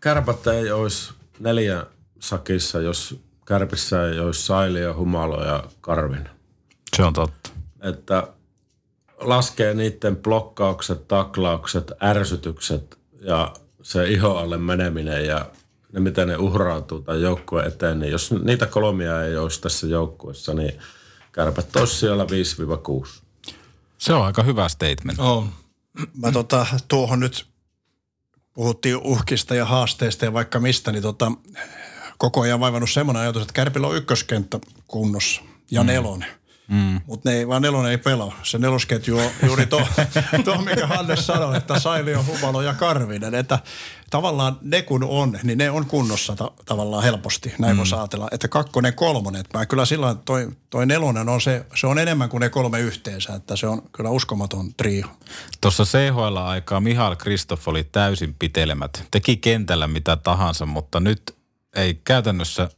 kärpät ei olisi neljä sakissa, jos kärpissä ei olisi Saili Humalo ja Karvin. Se on totta. Että laskee niiden blokkaukset, taklaukset, ärsytykset ja se iho alle meneminen ja ne, miten ne uhrautuu tai joukkueen eteen, niin jos niitä kolmia ei olisi tässä joukkueessa, niin kärpät olisi siellä 5-6. Se on aika hyvä statement. On. Mä tota, tuohon nyt puhuttiin uhkista ja haasteista ja vaikka mistä, niin tota, koko ajan vaivannut semmoinen ajatus, että Kärpillä on ykköskenttä kunnossa ja mm. nelonen. Mm. Mutta ne ei, vaan nelonen ei pelaa. Se nelosketju on juuri tuo, to, mikä Hannes sanoi, että Saili on Humalo ja Karvinen. Että tavallaan ne kun on, niin ne on kunnossa ta- tavallaan helposti. Näin mm. voi ajatella. Että kakkonen, kolmonen. Että mä kyllä sillä toi, toi nelonen on se, se on enemmän kuin ne kolme yhteensä. Että se on kyllä uskomaton trio. Tuossa CHL-aikaa Mihail Kristoff oli täysin pitelemät. Teki kentällä mitä tahansa, mutta nyt ei käytännössä,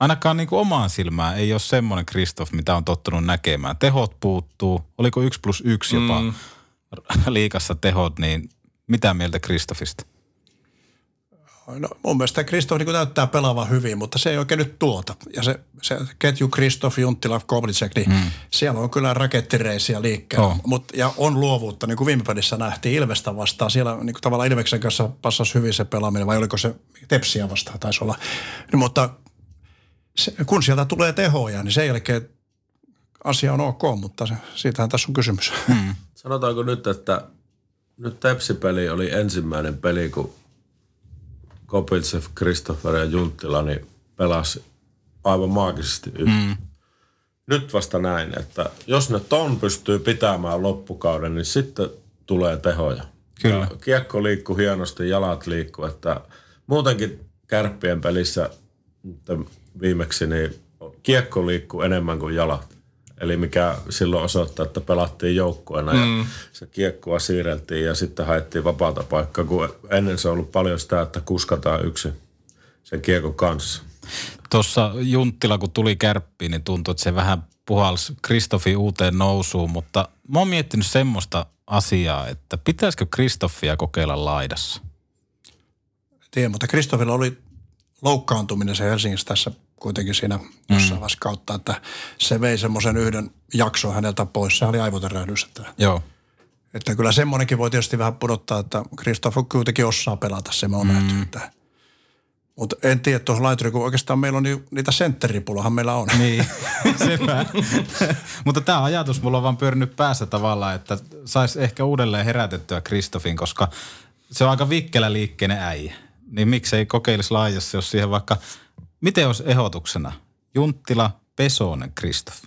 ainakaan niin kuin omaan silmään, ei ole semmoinen Kristoff, mitä on tottunut näkemään. Tehot puuttuu, oliko yksi plus yksi jopa mm. liikassa tehot, niin mitä mieltä Kristoffista? No, mun mielestä Kristoff niin näyttää pelaavan hyvin, mutta se ei oikein nyt tuota. Ja se, se ketju Kristoff, Junttila, Koblicek, niin mm. siellä on kyllä rakettireisiä liikkeellä. Oh. Mut, ja on luovuutta, niin kuin viime pelissä nähtiin Ilvestä vastaan. Siellä niin kuin tavallaan Ilveksen kanssa passasi hyvin se pelaaminen, vai oliko se Tepsiä vastaan taisi olla. Niin, mutta se, kun sieltä tulee tehoja, niin sen jälkeen asia on ok, mutta se, siitähän tässä on kysymys. Mm. Sanotaanko nyt, että nyt Tepsi-peli oli ensimmäinen peli, kun Kopiltsev, Christopher ja Junttila niin pelasi aivan maagisesti yhtä. Mm. Nyt vasta näin, että jos ne ton pystyy pitämään loppukauden, niin sitten tulee tehoja. Kyllä. Ja kiekko liikkuu hienosti, jalat liikkuu, että muutenkin kärppien pelissä viimeksi niin kiekko liikkuu enemmän kuin jalat. Eli mikä silloin osoittaa, että pelattiin joukkueena mm. ja se kiekkoa siirreltiin ja sitten haettiin vapaata paikkaa, kun ennen se on ollut paljon sitä, että kuskataan yksi sen kiekon kanssa. Tuossa Junttila, kun tuli kärppiin, niin tuntui, että se vähän puhalsi Kristofi uuteen nousuun, mutta mä oon miettinyt semmoista asiaa, että pitäisikö Kristoffia kokeilla laidassa? Tiedän, mutta Kristofilla oli loukkaantuminen se Helsingissä tässä kuitenkin siinä jossain mm. kautta, että se vei semmoisen yhden jakson häneltä pois. Se oli aivoterähdys. Että, Joo. Että kyllä semmoinenkin voi tietysti vähän pudottaa, että Kristoff kuitenkin osaa pelata, se me on mm. nähty. Että, mutta en tiedä tuossa laituri, kun oikeastaan meillä on ni, niitä sentteripulahan meillä on. Niin, sepä. Mutta tämä ajatus mulla on vaan pyörinyt päässä tavallaan, että saisi ehkä uudelleen herätettyä Kristofin, koska se on aika vikkelä liikkeinen äijä. Niin miksei kokeilisi laajassa, jos siihen vaikka Miten olisi ehdotuksena? Junttila, Pesonen, Kristoff.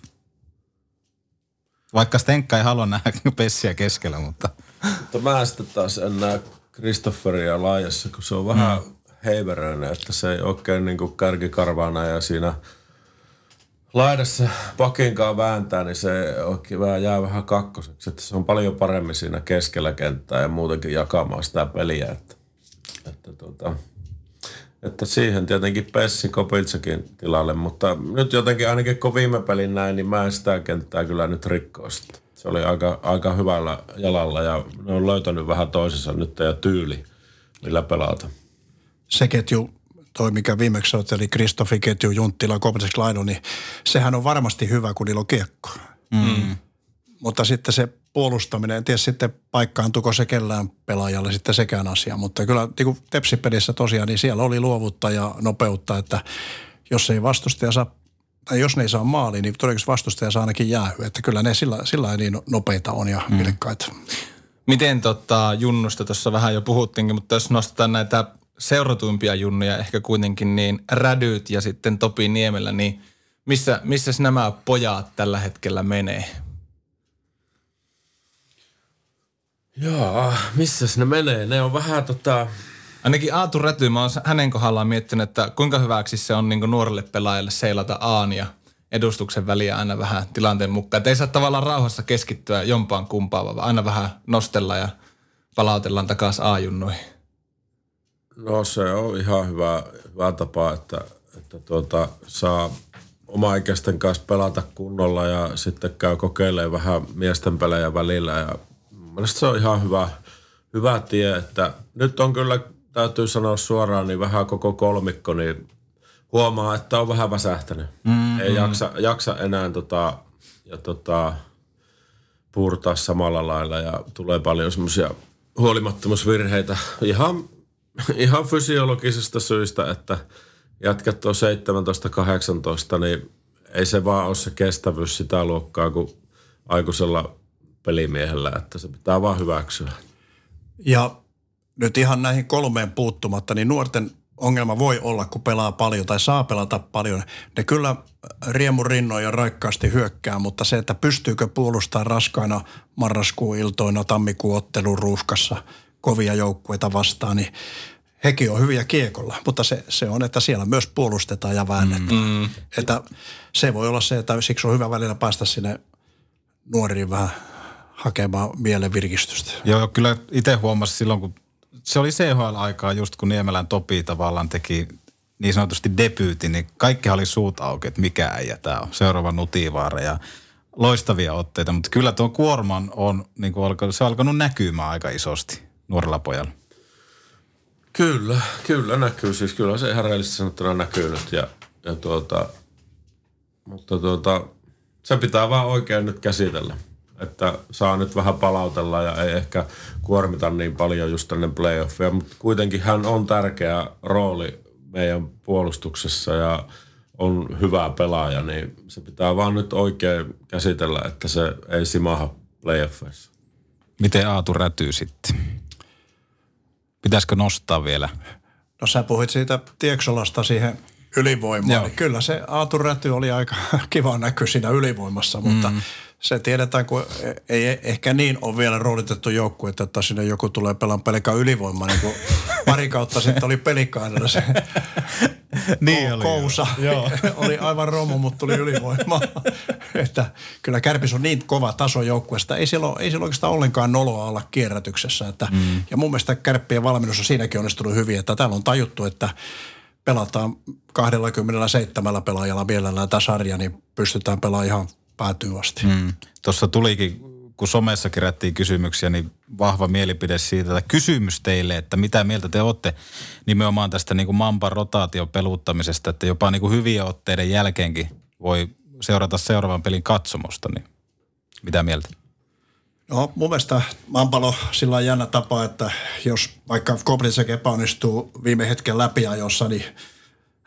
Vaikka Stenkka ei halua nähdä pessiä keskellä, mutta... Mutta mä sitten taas en näe Kristofferia laajassa, kun se on vähän mm. heiveröinen, että se ei oikein niin kuin kärkikarvana ja siinä laidassa pakinkaan vääntää, niin se oikein vähän jää vähän kakkoseksi. Että se on paljon paremmin siinä keskellä kenttää ja muutenkin jakamaan sitä peliä. Että, että, tuota, että siihen tietenkin Pessi Kopiltsakin tilalle, mutta nyt jotenkin ainakin kun viime pelin näin, niin mä en sitä kenttää kyllä nyt rikkoa sitä. Se oli aika, aika hyvällä jalalla ja ne on löytänyt vähän toisensa nyt ja tyyli, millä pelata. Se ketju, toi mikä viimeksi olet, eli Kristoffi ketju, Junttila, Laino, niin sehän on varmasti hyvä, kun niillä on kiekko. Mm. Mutta sitten se puolustaminen, en tiedä sitten paikkaantuko se kellään pelaajalle sitten sekään asia. Mutta kyllä niin kuin Tepsipelissä tosiaan, niin siellä oli luovuutta ja nopeutta, että jos ei vastustaja saa tai jos ne ei saa maaliin, niin todennäköisesti vastustaja saa ainakin jäähy. Että kyllä ne sillä, sillä niin nopeita on ja mm. vilkkaita. Miten tota, junnusta tuossa vähän jo puhuttiinkin, mutta jos nostetaan näitä seuratuimpia junnuja, ehkä kuitenkin niin Rädyt ja sitten Topi Niemellä, niin missä, missä nämä pojat tällä hetkellä menee? Joo, missä ne menee? Ne on vähän tota... Ainakin Aatu Räty, mä oon hänen kohdallaan miettinyt, että kuinka hyväksi se on niin nuorelle pelaajalle seilata Aan ja edustuksen väliä aina vähän tilanteen mukaan. Että ei saa tavallaan rauhassa keskittyä jompaan kumpaan, vaan aina vähän nostella ja palautellaan takaisin A-junnoihin. No se on ihan hyvä, hyvä tapa, että, että tuota, saa oma-ikäisten kanssa pelata kunnolla ja sitten käy kokeilemaan vähän miesten pelejä välillä. Ja mielestäni se on ihan hyvä, hyvä tie, että nyt on kyllä, täytyy sanoa suoraan, niin vähän koko kolmikko, niin huomaa, että on vähän väsähtänyt. Mm-hmm. Ei jaksa, jaksa enää tota, ja tota, puurtaa samalla lailla ja tulee paljon semmoisia huolimattomuusvirheitä ihan, ihan fysiologisista syistä, että jatkat on 17-18, niin ei se vaan ole se kestävyys sitä luokkaa kuin aikuisella pelimiehellä, että se pitää vaan hyväksyä. Ja nyt ihan näihin kolmeen puuttumatta, niin nuorten ongelma voi olla, kun pelaa paljon tai saa pelata paljon. Ne kyllä riemu rinnoin ja raikkaasti hyökkää, mutta se, että pystyykö puolustamaan raskaina marraskuun iltoina, tammikuun ottelun ruuhkassa kovia joukkueita vastaan, niin hekin on hyviä kiekolla, mutta se, se on, että siellä myös puolustetaan ja väännetään. Mm. Että se voi olla se, että siksi on hyvä välillä päästä sinne nuoriin vähän hakemaan mielen virkistystä. Joo, kyllä itse huomasin silloin, kun se oli CHL-aikaa just kun Niemelän Topi tavallaan teki niin sanotusti debyytin, niin kaikki oli suut auki, että mikä äijä tämä on. Seuraava Nutivaara ja loistavia otteita, mutta kyllä tuo kuorman on, niin kuin alkanut, se on alkanut näkymään aika isosti nuorella pojalla. Kyllä, kyllä näkyy. Siis kyllä se ihan reellisesti sanottuna näkyy nyt. Ja, ja tuota, mutta tuota, se pitää vaan oikein nyt käsitellä että saa nyt vähän palautella ja ei ehkä kuormita niin paljon just tänne playoffia, mutta kuitenkin hän on tärkeä rooli meidän puolustuksessa ja on hyvä pelaaja, niin se pitää vaan nyt oikein käsitellä, että se ei simaha playoffeissa. Miten Aatu rätyy sitten? Pitäisikö nostaa vielä? No sä puhuit siitä Tieksolasta siihen ylivoimaan. Joo. Niin kyllä se Aatu Räty oli aika kiva näky siinä ylivoimassa, mutta mm se tiedetään, kun ei ehkä niin ole vielä roolitettu joukkue, että sinne joku tulee pelaamaan pelkää ylivoimaa, niin kuin pari kautta sitten oli pelikainella se niin oli, kousa. Joo. oli aivan romu, mutta tuli ylivoimaa. että kyllä Kärpis on niin kova taso joukkueesta. Ei siellä, ei siellä oikeastaan ollenkaan noloa olla kierrätyksessä. Että, mm. Ja mun mielestä Kärppien valmennus on siinäkin onnistunut hyvin, että täällä on tajuttu, että pelataan 27 pelaajalla mielellään tämä sarja, niin pystytään pelaamaan ihan päätyy asti. Mm. Tuossa tulikin, kun somessa kerättiin kysymyksiä, niin vahva mielipide siitä, että kysymys teille, että mitä mieltä te olette nimenomaan tästä niin kuin Mampan rotaation peluuttamisesta, että jopa niin kuin hyviä otteiden jälkeenkin voi seurata seuraavan pelin katsomusta, niin mitä mieltä? No mun mielestä Mampalo sillä on jännä tapa, että jos vaikka Koblisek epäonnistuu viime hetken läpiajossa, niin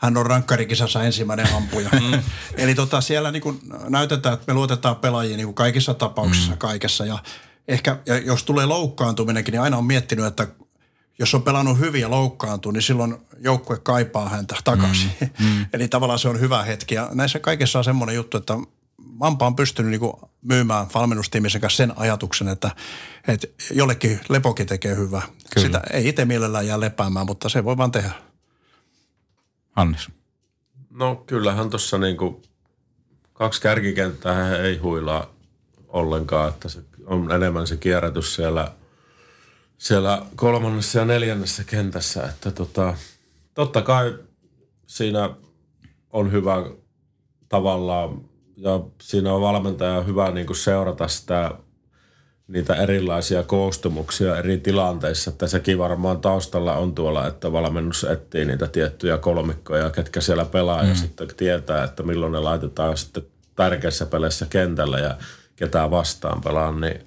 hän on rankkarikisassa ensimmäinen ampuja. Mm. Eli tota, siellä niin kuin näytetään, että me luotetaan pelaajia niin kuin kaikissa tapauksissa, mm. kaikessa. Ja ehkä, ja jos tulee loukkaantuminenkin, niin aina on miettinyt, että jos on pelannut hyvin ja loukkaantuu, niin silloin joukkue kaipaa häntä takaisin. Mm. Mm. Eli tavallaan se on hyvä hetki. Ja näissä kaikessa on semmoinen juttu, että Mampa on pystynyt niin kuin myymään valmennustiimisen kanssa sen ajatuksen, että, että jollekin lepokin tekee hyvää. Sitä ei itse mielellään jää lepäämään, mutta se voi vaan tehdä. Hannes. No kyllähän tuossa niinku kaksi kärkikenttää ei huilaa ollenkaan, että se on enemmän se kierrätys siellä, siellä kolmannessa ja neljännessä kentässä, että tota, totta kai siinä on hyvä tavallaan ja siinä on valmentaja hyvä niin kuin seurata sitä niitä erilaisia koostumuksia eri tilanteissa, että sekin varmaan taustalla on tuolla, että valmennus etsii niitä tiettyjä kolmikkoja, ketkä siellä pelaa mm. ja sitten tietää, että milloin ne laitetaan sitten tärkeissä peleissä kentällä ja ketään vastaan pelaa, niin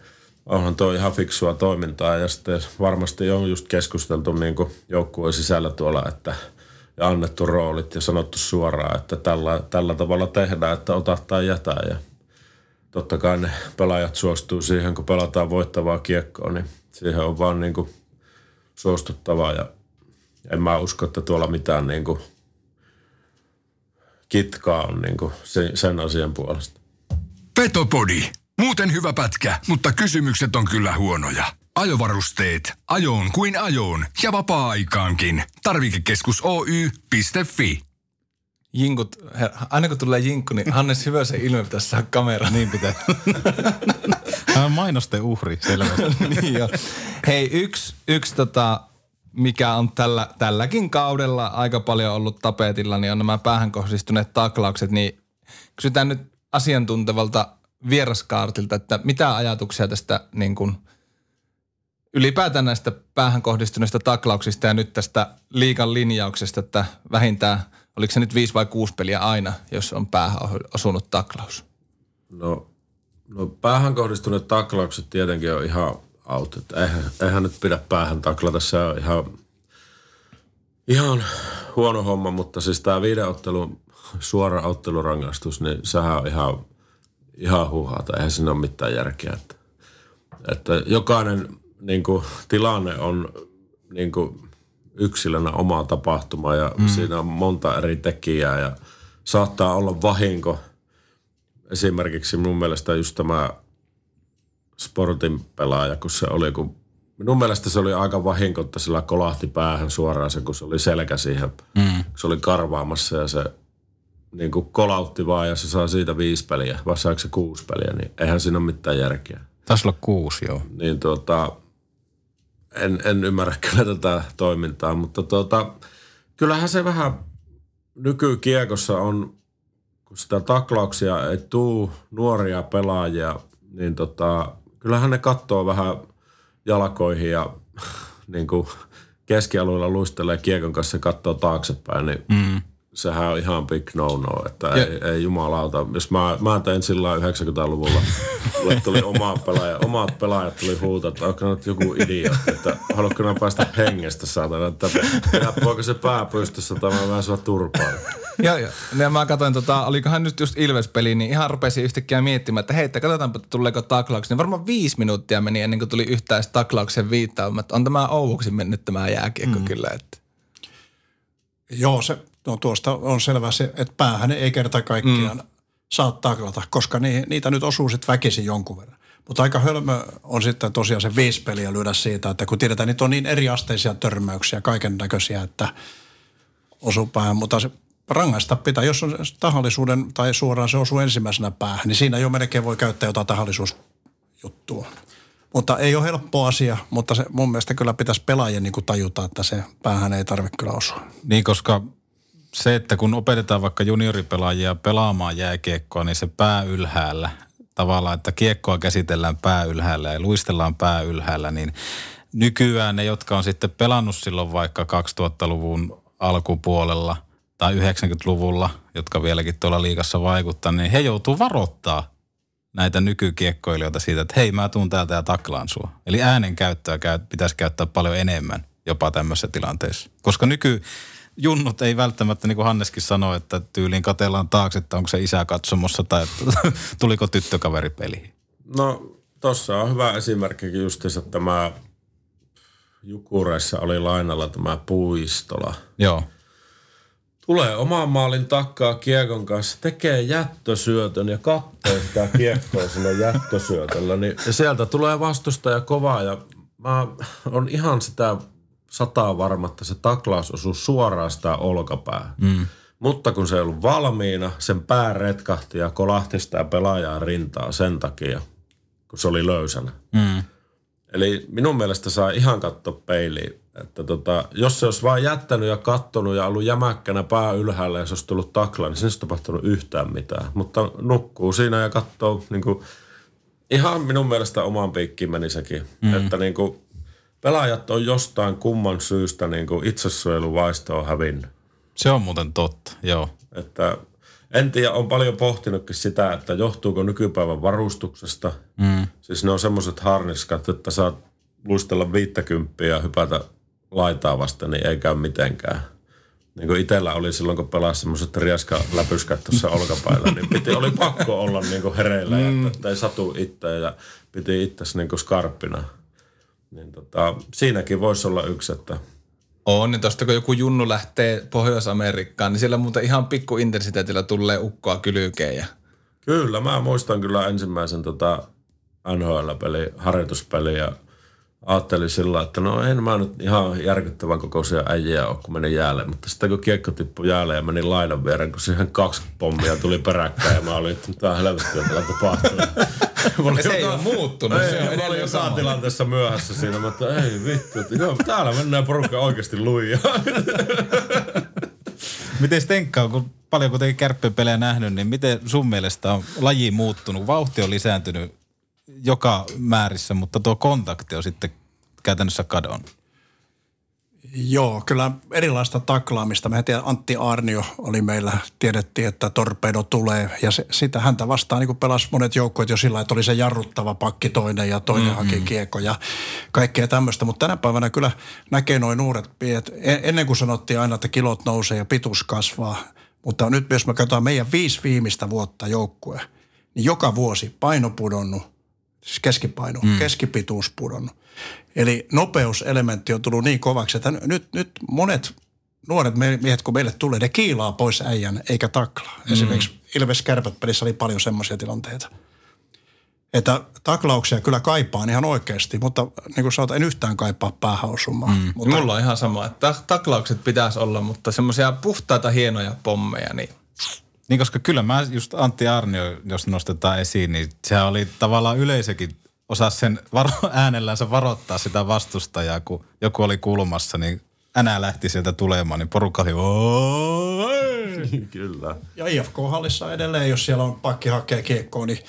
onhan tuo ihan fiksua toimintaa ja sitten varmasti on just keskusteltu niin joukkueen sisällä tuolla, että ja annettu roolit ja sanottu suoraan, että tällä, tällä tavalla tehdään, että ota tai jätä ja totta kai ne pelaajat suostuu siihen, kun pelataan voittavaa kiekkoa, niin siihen on vaan niin kuin suostuttavaa ja en mä usko, että tuolla mitään niin kuin kitkaa on niin kuin sen asian puolesta. Petopodi. Muuten hyvä pätkä, mutta kysymykset on kyllä huonoja. Ajovarusteet. Ajoon kuin ajoon ja vapaa-aikaankin. Tarvikekeskus Oy.fi. Jinkut, her, aina kun tulee jinkku, niin Hannes hyvä se ilme pitäisi saada kamera. Niin pitää. Hän on mainosten uhri, selvästi. niin jo. Hei, yksi, yksi tota, mikä on tällä, tälläkin kaudella aika paljon ollut tapetilla, niin on nämä päähän kohdistuneet taklaukset. Niin kysytään nyt asiantuntevalta vieraskaartilta, että mitä ajatuksia tästä niin kuin, ylipäätään näistä päähän kohdistuneista taklauksista ja nyt tästä liikan linjauksesta, että vähintään, oliko se nyt viisi vai kuusi peliä aina, jos on päähän osunut taklaus? No, no päähän kohdistuneet taklaukset tietenkin on ihan out. Että eihän, eihän nyt pidä päähän taklata, se on ihan, ihan huono homma, mutta siis tämä videottelu, suora ottelurangaistus, niin sehän on ihan, ihan huuhaata. Eihän siinä ole mitään järkeä. Että, että jokainen niin kuin, tilanne on niin kuin, yksilönä oma tapahtuma ja mm. siinä on monta eri tekijää ja saattaa olla vahinko. Esimerkiksi mun mielestä just tämä sportin pelaaja, kun se oli, kun minun mielestä se oli aika vahinko, että sillä kolahti päähän suoraan se, kun se oli selkä siihen, mm. kun se oli karvaamassa ja se niin kuin kolautti vaan ja se saa siitä viisi peliä, vai saako se kuusi peliä, niin eihän siinä ole mitään järkeä. Taisi olla kuusi, joo. Niin tuota, en, en ymmärrä kyllä tätä toimintaa, mutta tuota, kyllähän se vähän nykykiekossa on, kun sitä taklauksia ei tuu nuoria pelaajia, niin tota, kyllähän ne katsoo vähän jalkoihin ja niin kuin keskialueella luistelee kiekon kanssa ja katsoo taaksepäin, niin mm sehän on ihan big no-no, että ei, ei jumalauta. Jos mä, mä tein sillä 90-luvulla, mulle tuli oma pelaaja, omat pelaajat tuli huutaa, että onko nyt joku idiootti, että haluatko nämä päästä hengestä saatana, että poika se pää pystyssä tai mä vähän sua turpaan. Joo, joo. Ja mä katsoin, tota, olikohan nyt just Ilves-peli, niin ihan rupesin yhtäkkiä miettimään, että hei, että katsotaanpa, että tuleeko taklauksia. Niin varmaan viisi minuuttia meni ennen kuin tuli yhtään taklauksen viittaamaan, että on tämä Ouvuksi mennyt tämä jääkiekko mm. kyllä. Että. Joo, se No tuosta on selvä se, että päähän ei kerta kaikkiaan mm. saa taklata, koska ni, niitä nyt osuu sitten väkisin jonkun verran. Mutta aika hölmö on sitten tosiaan se viisi peliä lyödä siitä, että kun tiedetään, niitä on niin eriasteisia törmäyksiä, kaiken näköisiä, että osuu päähän. Mutta se rangaista pitää, jos on tahallisuuden tai suoraan se osuu ensimmäisenä päähän, niin siinä jo melkein voi käyttää jotain tahallisuusjuttua. Mutta ei ole helppo asia, mutta se mun mielestä kyllä pitäisi pelaajien niin kuin tajuta, että se päähän ei tarvitse kyllä osua. Niin, koska se, että kun opetetaan vaikka junioripelaajia pelaamaan jääkiekkoa, niin se pää ylhäällä, tavallaan, että kiekkoa käsitellään pää ylhäällä ja luistellaan pää ylhäällä, niin nykyään ne, jotka on sitten pelannut silloin vaikka 2000-luvun alkupuolella tai 90-luvulla, jotka vieläkin tuolla liikassa vaikuttaa, niin he joutuu varoittaa näitä nykykiekkoilijoita siitä, että hei, mä tuun täältä ja taklaan sua. Eli äänen käyttöä pitäisi käyttää paljon enemmän jopa tämmöisessä tilanteessa. Koska nyky, junnut ei välttämättä, niin kuin Hanneskin sanoi, että tyyliin katellaan taakse, että onko se isä katsomossa tai että tuliko tyttökaveri peliin. No tossa on hyvä esimerkki justiinsa tämä Jukureissa oli lainalla tämä puistola. Joo. Tulee oman maalin takkaa kiekon kanssa, tekee jättösyötön ja katsoo sitä kiekkoa sinne jättösyötöllä. Niin, ja sieltä tulee vastustaja kovaa ja mä on ihan sitä sataa varma, että se taklaus osuu suoraan sitä olkapäähän. Mm. Mutta kun se ei ollut valmiina, sen pää retkahti ja kolahti sitä pelaajaa rintaa sen takia, kun se oli löysänä. Mm. Eli minun mielestä saa ihan katsoa peiliin. Että tota, jos se olisi vain jättänyt ja kattonut ja ollut jämäkkänä pää ylhäällä ja se olisi tullut takla, niin se olisi tapahtunut yhtään mitään. Mutta nukkuu siinä ja katsoo niin kuin, ihan minun mielestä omaan piikkiin meni sekin. Mm. Että niin kuin, pelaajat on jostain kumman syystä niin kuin itsesuojeluvaisto on hävinnyt. Se on muuten totta, joo. Että en tiedä, on paljon pohtinutkin sitä, että johtuuko nykypäivän varustuksesta. Mm. Siis ne on semmoiset harniskat, että saat luistella viittäkymppiä ja hypätä laitaa vasta, niin ei käy mitenkään. Niin kuin itsellä oli silloin, kun pelasi semmoiset rieskaläpyskät tuossa olkapäillä, niin piti, oli pakko olla niin kuin hereillä, mm. että ei satu itse ja piti itse niin kuin skarppina. Niin tota, siinäkin voisi olla yksi, että On, niin tosta kun joku junnu lähtee Pohjois-Amerikkaan, niin siellä muuten ihan pikku intensiteetillä tulee ukkoa kylkeen ja Kyllä, mä muistan kyllä ensimmäisen tota NHL-peli, harjoituspeli ja ajattelin sillä, että no en mä nyt ihan järkyttävän kokoisia äijiä ole, kun menin jäälle. Mutta sitten kun kiekko tippui jäälle ja menin lainan viereen, kun siihen kaksi pommia tuli peräkkäin ja mä olin, että mitä helvettiä täällä tapahtuu. Ja se ei ole muuttunut, se on Ei, mä olin sama. tilanteessa myöhässä siinä, mä että ei vittu, että joo, täällä mennään porukka oikeasti luijaa. Miten Stenkka on, kun paljon kuitenkin kärppipelejä nähnyt, niin miten sun mielestä on laji muuttunut? Vauhti on lisääntynyt joka määrissä, mutta tuo kontakti on sitten käytännössä kadonnut. Joo, kyllä erilaista taklaamista. Mä tiedän, Antti Arnio oli meillä, tiedettiin, että torpedo tulee. Ja se, sitä häntä vastaan niin pelasi monet joukkueet jo sillä, että oli se jarruttava pakki toinen ja toinen mm-hmm. haki kiekko ja kaikkea tämmöistä. Mutta tänä päivänä kyllä näkee noin nuoret pienet. E- Ennen kuin sanottiin aina, että kilot nousee ja pituus kasvaa. Mutta nyt jos me katsotaan meidän viisi viimeistä vuotta joukkue, niin joka vuosi paino pudonnut, siis keskipaino, mm. keskipituus pudonnut. Eli nopeuselementti on tullut niin kovaksi, että nyt, nyt monet nuoret miehet, kun meille tulee, ne kiilaa pois äijän eikä taklaa. Mm. Esimerkiksi Ilves Kärpät pelissä oli paljon semmoisia tilanteita. Että taklauksia kyllä kaipaan ihan oikeasti, mutta niin kuin sanotaan, en yhtään kaipaa päähän osumaan. Mm. Mutta... Mulla on ihan sama, että ta- taklaukset pitäisi olla, mutta semmoisia puhtaita hienoja pommeja, niin Niin koska kyllä mä just Antti Arnio, jos nostetaan esiin, niin sehän oli tavallaan yleisökin osaa sen varo, äänellänsä varoittaa sitä vastustajaa, kun joku oli kulmassa, niin änä lähti sieltä tulemaan, niin porukka oli! Kyllä. Ja IFK-hallissa edelleen, jos siellä on pakki hakee kiekkoa, niin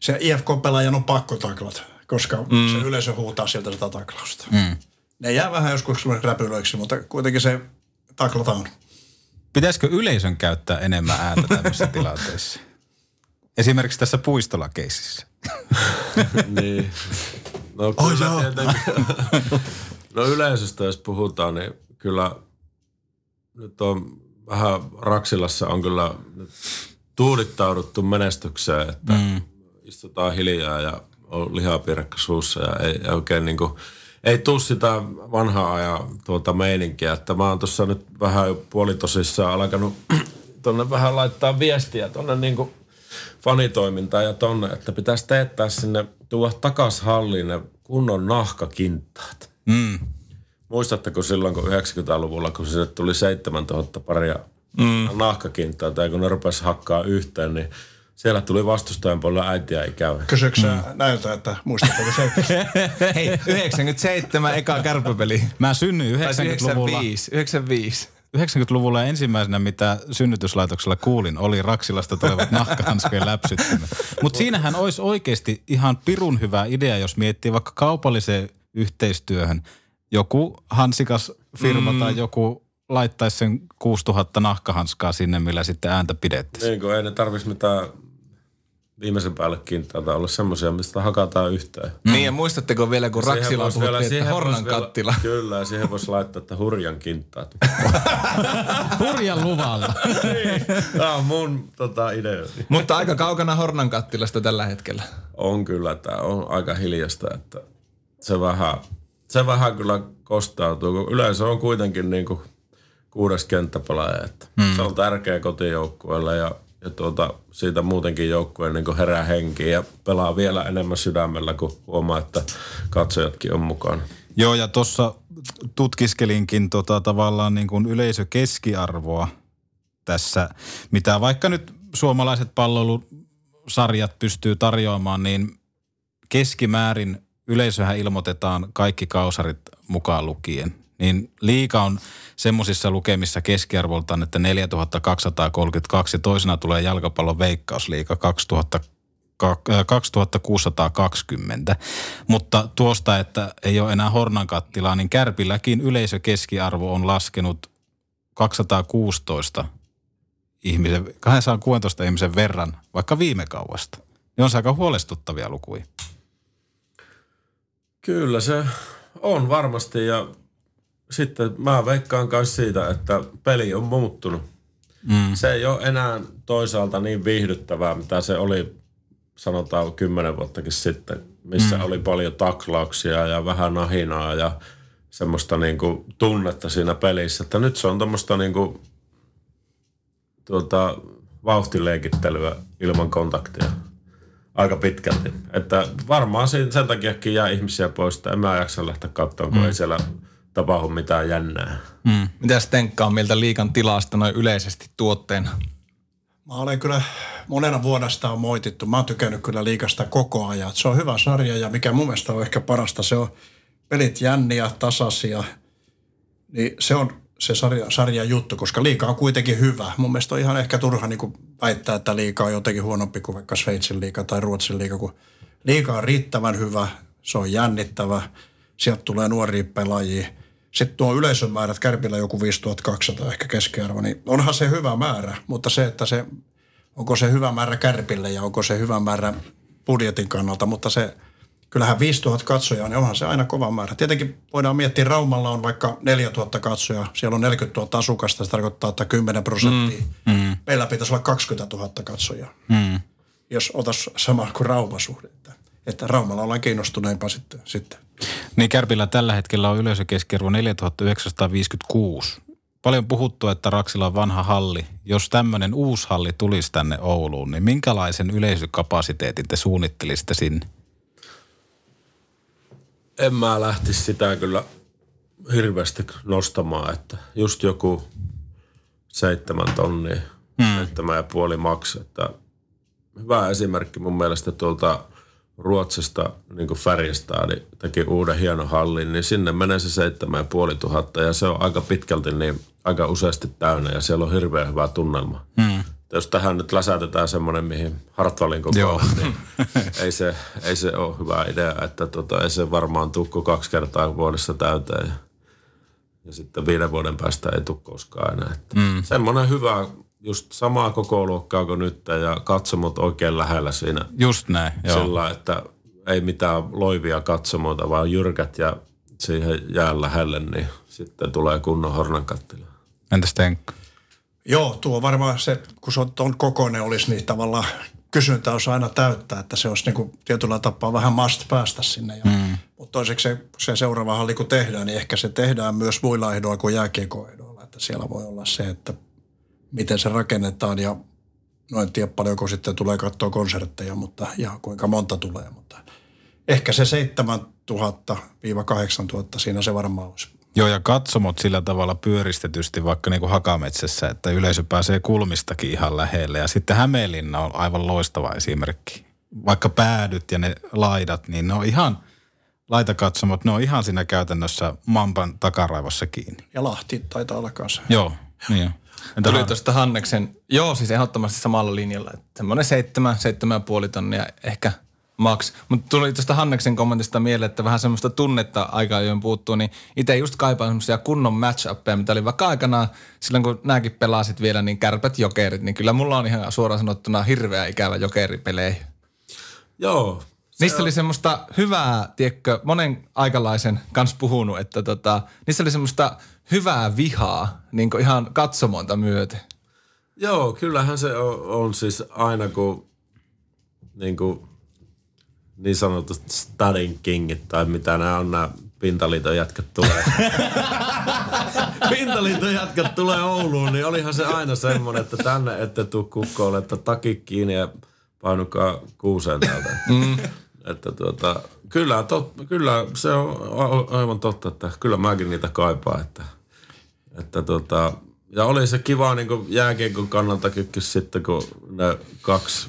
se IFK-pelaajan on pakko taklata, koska mm. se yleisö huutaa sieltä sitä taklausta. Mm. Ne jää vähän joskus räpylöiksi, mutta kuitenkin se taklataan. Pitäisikö yleisön käyttää enemmän ääntä tämmöisissä tilanteissa? Esimerkiksi tässä puistolakeisissä. niin. No kyllä oh. No yleisöstä jos puhutaan, niin kyllä nyt on vähän Raksilassa on kyllä tuudittauduttu menestykseen, että mm. istutaan hiljaa ja on lihapiirakka suussa ja ei, ei oikein niin kuin, ei tuu sitä vanhaa ajan tuota meininkiä, että mä oon tuossa nyt vähän jo puolitosissaan alkanut tonne vähän laittaa viestiä tonne niin kuin fanitoimintaan ja tonne, että pitäisi teettää sinne, tuoda takas halliin ne kunnon nahkakintaat. Mm. Muistatteko silloin, kun 90-luvulla, kun sinne tuli 7000 paria mm. nahkakintaita ja kun ne rupesi hakkaa yhteen, niin siellä tuli vastustajan puolella äitiä ei käy. Kysyykö mm. näiltä, että muistatko se? hei, 97 eka kärpäpeli. Mä synnyin Tai 90-luvulla. 95, 95. 90-luvulla ensimmäisenä, mitä synnytyslaitoksella kuulin, oli Raksilasta tulevat nahkahanskojen läpsyttimet. Mutta siinähän olisi oikeasti ihan pirun hyvä idea, jos miettii vaikka kaupalliseen yhteistyöhön. Joku hansikas firma mm. tai joku laittaisi sen 6000 nahkahanskaa sinne, millä sitten ääntä pidettäisiin. Niin kuin ei ne tarvitsisi mitään viimeisen päälle kintaita olla semmoisia, mistä hakataan yhteen. Mm. Niin ja muistatteko vielä, kun Siihen Raksilla puhuttiin, että siihen Hornan vielä- kattila. Kyllä, ja siihen voisi laittaa, että hurjan kintaat. Hurjan luvalla. Tämä on mun tota, idea. Mutta aika kaukana Hornan kattilasta tällä hetkellä. On kyllä, tämä on aika hiljasta, että se vähän, se vähän kyllä kostautuu, kun yleensä on kuitenkin niin kuin kuudes kenttäpelaaja, että hmm. se on tärkeä kotijoukkueelle ja, ja tuota, siitä muutenkin joukkueen niin herää henkiin ja pelaa vielä enemmän sydämellä, kun huomaa, että katsojatkin on mukana. Joo, ja tuossa tutkiskelinkin tota, tavallaan niin kuin yleisökeskiarvoa tässä, mitä vaikka nyt suomalaiset palloilusarjat pystyy tarjoamaan, niin keskimäärin yleisöhän ilmoitetaan kaikki kausarit mukaan lukien. Niin liika on semmoisissa lukemissa keskiarvoltaan, että 4232 ja toisena tulee jalkapallon veikkausliika 2000 2620. Mutta tuosta, että ei ole enää Hornan kattilaa, niin Kärpilläkin yleisökeskiarvo on laskenut 216 ihmisen, 216 ihmisen verran, vaikka viime kauasta. Ne on aika huolestuttavia lukuja. Kyllä se on varmasti ja sitten mä veikkaan myös siitä, että peli on muuttunut. Mm. Se ei ole enää toisaalta niin viihdyttävää, mitä se oli sanotaan kymmenen vuottakin sitten, missä mm. oli paljon taklauksia ja vähän nahinaa ja semmoista niinku tunnetta siinä pelissä. Että nyt se on tuommoista niinku, tuota, vauhtileikittelyä ilman kontaktia aika pitkälti. Että varmaan sen takiakin jää ihmisiä pois, että en mä jaksa lähteä katsomaan, kun mm. ei siellä tapahdu mitään jännää. Mm. Mitä Stenkka on mieltä liikan tilasta noin yleisesti tuotteena? Mä olen kyllä monena vuonna sitä on moitittu. Mä oon tykännyt kyllä liikasta koko ajan. Se on hyvä sarja ja mikä mun mielestä on ehkä parasta, se on pelit jänniä, tasaisia. Niin se on se sarja, sarja juttu, koska liika on kuitenkin hyvä. Mun mielestä on ihan ehkä turha niin väittää, että liika on jotenkin huonompi kuin vaikka Sveitsin liika tai Ruotsin liika, kun liika on riittävän hyvä, se on jännittävä, sieltä tulee nuoria pelaajia – sitten tuo yleisön määrät, Kärpillä joku 5200 ehkä keskiarvo, niin onhan se hyvä määrä, mutta se, että se, onko se hyvä määrä Kärpille ja onko se hyvä määrä budjetin kannalta, mutta se, kyllähän 5000 katsojaa, niin onhan se aina kova määrä. Tietenkin voidaan miettiä, Raumalla on vaikka 4000 katsojaa, siellä on 40 000 asukasta, se tarkoittaa, että 10 prosenttia. Mm, mm. Meillä pitäisi olla 20 000 katsojaa, mm. jos otas sama kuin Raumasuhde. Että, että Raumalla ollaan kiinnostuneempaa sitten. sitten. Niin Kärpillä tällä hetkellä on yleisökeskiarvo 4956. Paljon puhuttu, että Raksilla on vanha halli. Jos tämmöinen uusi halli tulisi tänne Ouluun, niin minkälaisen yleisökapasiteetin te suunnittelisitte sinne? En mä lähtisi sitä kyllä hirveästi nostamaan, että just joku seitsemän tonnia, hmm. seitsemän ja puoli maksaa. Että hyvä esimerkki mun mielestä tuolta Ruotsista niin kuin Färjestad niin teki uuden hienon hallin, niin sinne menee se seitsemän ja se on aika pitkälti niin aika useasti täynnä ja siellä on hirveän hyvä tunnelma. Hmm. Jos tähän nyt läsätetään semmoinen, mihin Hartwallin koko niin ei se, ei se ole hyvä idea, että tota, ei se varmaan tukku kaksi kertaa vuodessa täyteen ja, ja sitten viiden vuoden päästä ei tule koskaan enää. Että hmm. Semmoinen hyvä just samaa koko luokkaa kuin nyt ja katsomot oikein lähellä siinä. Just näin, joo. Sillä, että ei mitään loivia katsomoita, vaan jyrkät ja siihen jää lähelle, niin sitten tulee kunnon hornankattila. Entäs Tenkka? Joo, tuo varmaan se, kun se on tuon kokoinen olisi, niin tavallaan kysyntä olisi aina täyttää, että se olisi niin kuin tietyllä tapaa vähän must päästä sinne. Ja, mm. Mutta toiseksi se, se seuraava halli kun tehdään, niin ehkä se tehdään myös muilla ehdoilla kuin jääkiekoehdoilla. Että siellä voi olla se, että miten se rakennetaan ja no en tiedä paljonko sitten tulee katsoa konsertteja mutta, ja kuinka monta tulee, mutta ehkä se 7000-8000 siinä se varmaan olisi. Joo, ja katsomot sillä tavalla pyöristetysti vaikka niin kuin Hakametsässä, että yleisö pääsee kulmistakin ihan lähelle. Ja sitten Hämeenlinna on aivan loistava esimerkki. Vaikka päädyt ja ne laidat, niin ne on ihan, laitakatsomot, ne on ihan siinä käytännössä Mampan takaraivossa kiinni. Ja Lahti taitaa olla kanssa. Joo, niin Entä Tuli tuosta Hanneksen, joo siis ehdottomasti samalla linjalla. Semmoinen seitsemän, seitsemän puoli tonnia ehkä max. Mutta tuli tuosta Hanneksen kommentista mieleen, että vähän semmoista tunnetta aika ajoin puuttuu, niin itse just kaipaan semmoisia kunnon match mitä oli vaikka aikanaan, silloin kun nämäkin pelasit vielä, niin kärpät jokerit, niin kyllä mulla on ihan suoraan sanottuna hirveä ikävä jokeripelejä. Joo, Niissä oli semmoista hyvää, tiedätkö, monen aikalaisen kanssa puhunut, että tota, niissä oli semmoista hyvää vihaa niin ihan katsomonta myöten. Joo, kyllähän se on, on siis aina kun niin, kuin, niin sanotusti stadin kingit tai mitä nämä on nämä pintaliiton jätkät tulee. pintaliiton jätkät tulee Ouluun, niin olihan se aina semmoinen, että tänne ette tuu kukkoon, että takki kiinni ja painukaa kuuseen täältä. Mm. Että tuota, kyllä, tot, kyllä se on aivan totta, että kyllä mäkin niitä kaipaan. Että, että tota, ja oli se kiva niin jääkiekon kannaltakin kyllä sitten, kun ne kaksi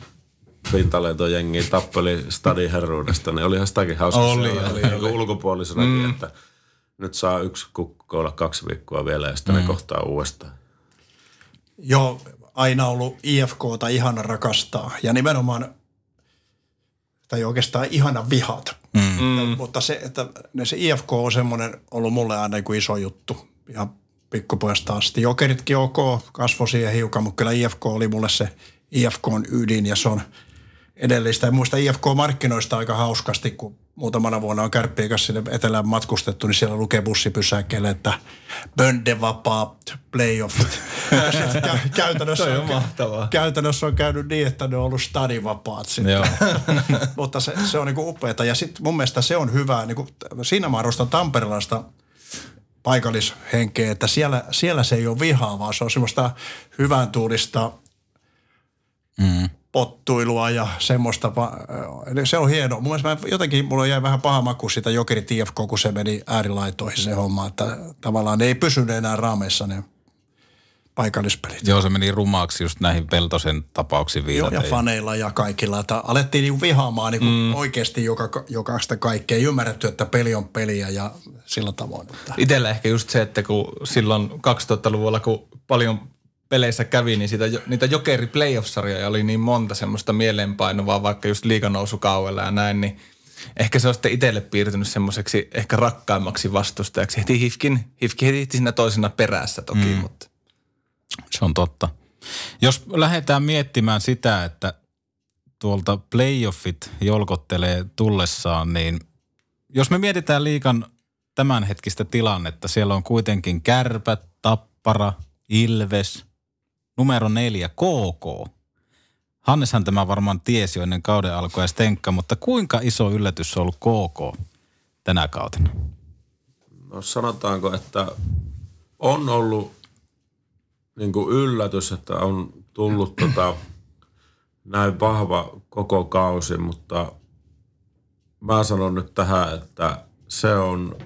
pintaleitojengiä tappeli stadin herruudesta, niin olihan sitäkin hauska Oli, seurata, oli, niin oli. ulkopuolisenakin, mm. että nyt saa yksi kukko olla kaksi viikkoa vielä ja sitten mm. ne kohtaa uudestaan. Joo, aina ollut IFKta ihana rakastaa. Ja nimenomaan, tai oikeastaan ihana vihata. Mm. Ja, mutta se, että ne se IFK on semmoinen ollut mulle aina kuin iso juttu. Ihan pikkupojasta asti. Jokeritkin ok, kasvoi siihen hiukan, mutta kyllä IFK oli mulle se IFK on ydin ja se on edellistä. Ja muista IFK-markkinoista aika hauskasti, kun muutamana vuonna on kärppiä kanssa sinne etelään matkustettu, niin siellä lukee bussipysäkkeelle, että böndevapaa sit kä- käytännössä, on on, mahtavaa. käytännössä on käynyt niin, että ne on ollut stadivapaat sitten. Mutta se, se on niinku upeata. Ja sitten mun mielestä se on hyvä. Niinku, siinä mä arvostan Tamperelaista paikallishenkeä, että siellä, siellä se ei ole vihaa, vaan se on semmoista hyvän tuulista mm. Pottuilua ja semmoista. se on hieno. Mun mielestä mä, jotenkin mulla jäi vähän paha maku siitä Jokerit IFK, kun se meni äärilaitoihin se homma, että tavallaan ne ei pysynyt enää raameissa ne paikallispelit. Joo, se meni rumaaksi just näihin Peltosen tapauksiin Joo, viitaten. ja faneilla ja kaikilla. Että alettiin niinku vihaamaan niinku mm. oikeasti joka, jokaista kaikkea. Ei ymmärretty, että peli on peliä ja sillä tavoin. Että. Itellä ehkä just se, että kun silloin 2000-luvulla, kun paljon peleissä kävi, niin siitä, niitä jokeri playoff-sarjoja oli niin monta semmoista mieleenpainovaa, vaikka just liiganousukaudella ja näin, niin ehkä se on sitten itselle piirtynyt semmoiseksi ehkä rakkaimmaksi vastustajaksi. Heti Hifkin, Hifki heti siinä toisena perässä toki, mm. mutta Se on totta. Jos lähdetään miettimään sitä, että tuolta playoffit jolkottelee tullessaan, niin jos me mietitään liikan tämänhetkistä tilannetta, siellä on kuitenkin kärpät, tappara, ilves, numero neljä, KK. Hanneshan tämä varmaan tiesi jo ennen kauden alkua ja Stenkka, mutta kuinka iso yllätys on ollut KK tänä kautena? No sanotaanko, että on ollut niin kuin yllätys, että on tullut tota, näin vahva koko kausi, mutta mä sanon nyt tähän, että se on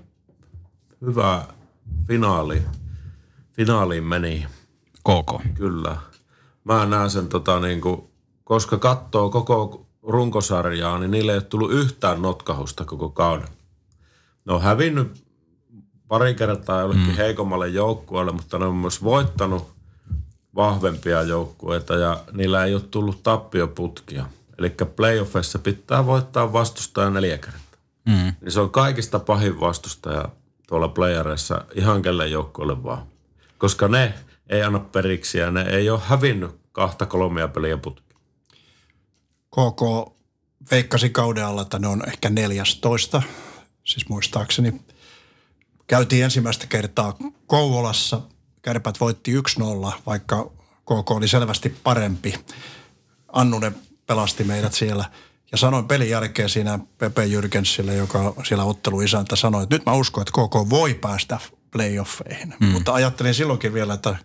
hyvä finaali. Finaaliin meni, KK. kyllä. Mä näen sen tota niin kuin, koska katsoo koko runkosarjaa, niin niille ei ole tullut yhtään notkahusta koko kauden. Ne on hävinnyt pari kertaa jollekin mm. heikommalle joukkueelle, mutta ne on myös voittanut vahvempia joukkueita ja niillä ei ole tullut tappioputkia. Eli playoffeissa pitää voittaa vastustaja neljä kertaa. Mm. Niin se on kaikista pahin vastustaja tuolla playereissa ihan kelle joukkueelle vaan. Koska ne ei anna periksi ja ne ei ole hävinnyt kahta kolmea peliä putkia. KK veikkasi kauden alla, että ne on ehkä 14, siis muistaakseni. Käytiin ensimmäistä kertaa Kouvolassa. Kärpät voitti 1-0, vaikka KK oli selvästi parempi. Annunen pelasti meidät siellä. Ja sanoin pelin jälkeen siinä Pepe Jyrkensille, joka siellä otteluisäntä sanoi, että nyt mä uskon, että KK voi päästä playoffeihin. Mm. Mutta ajattelin silloinkin vielä, että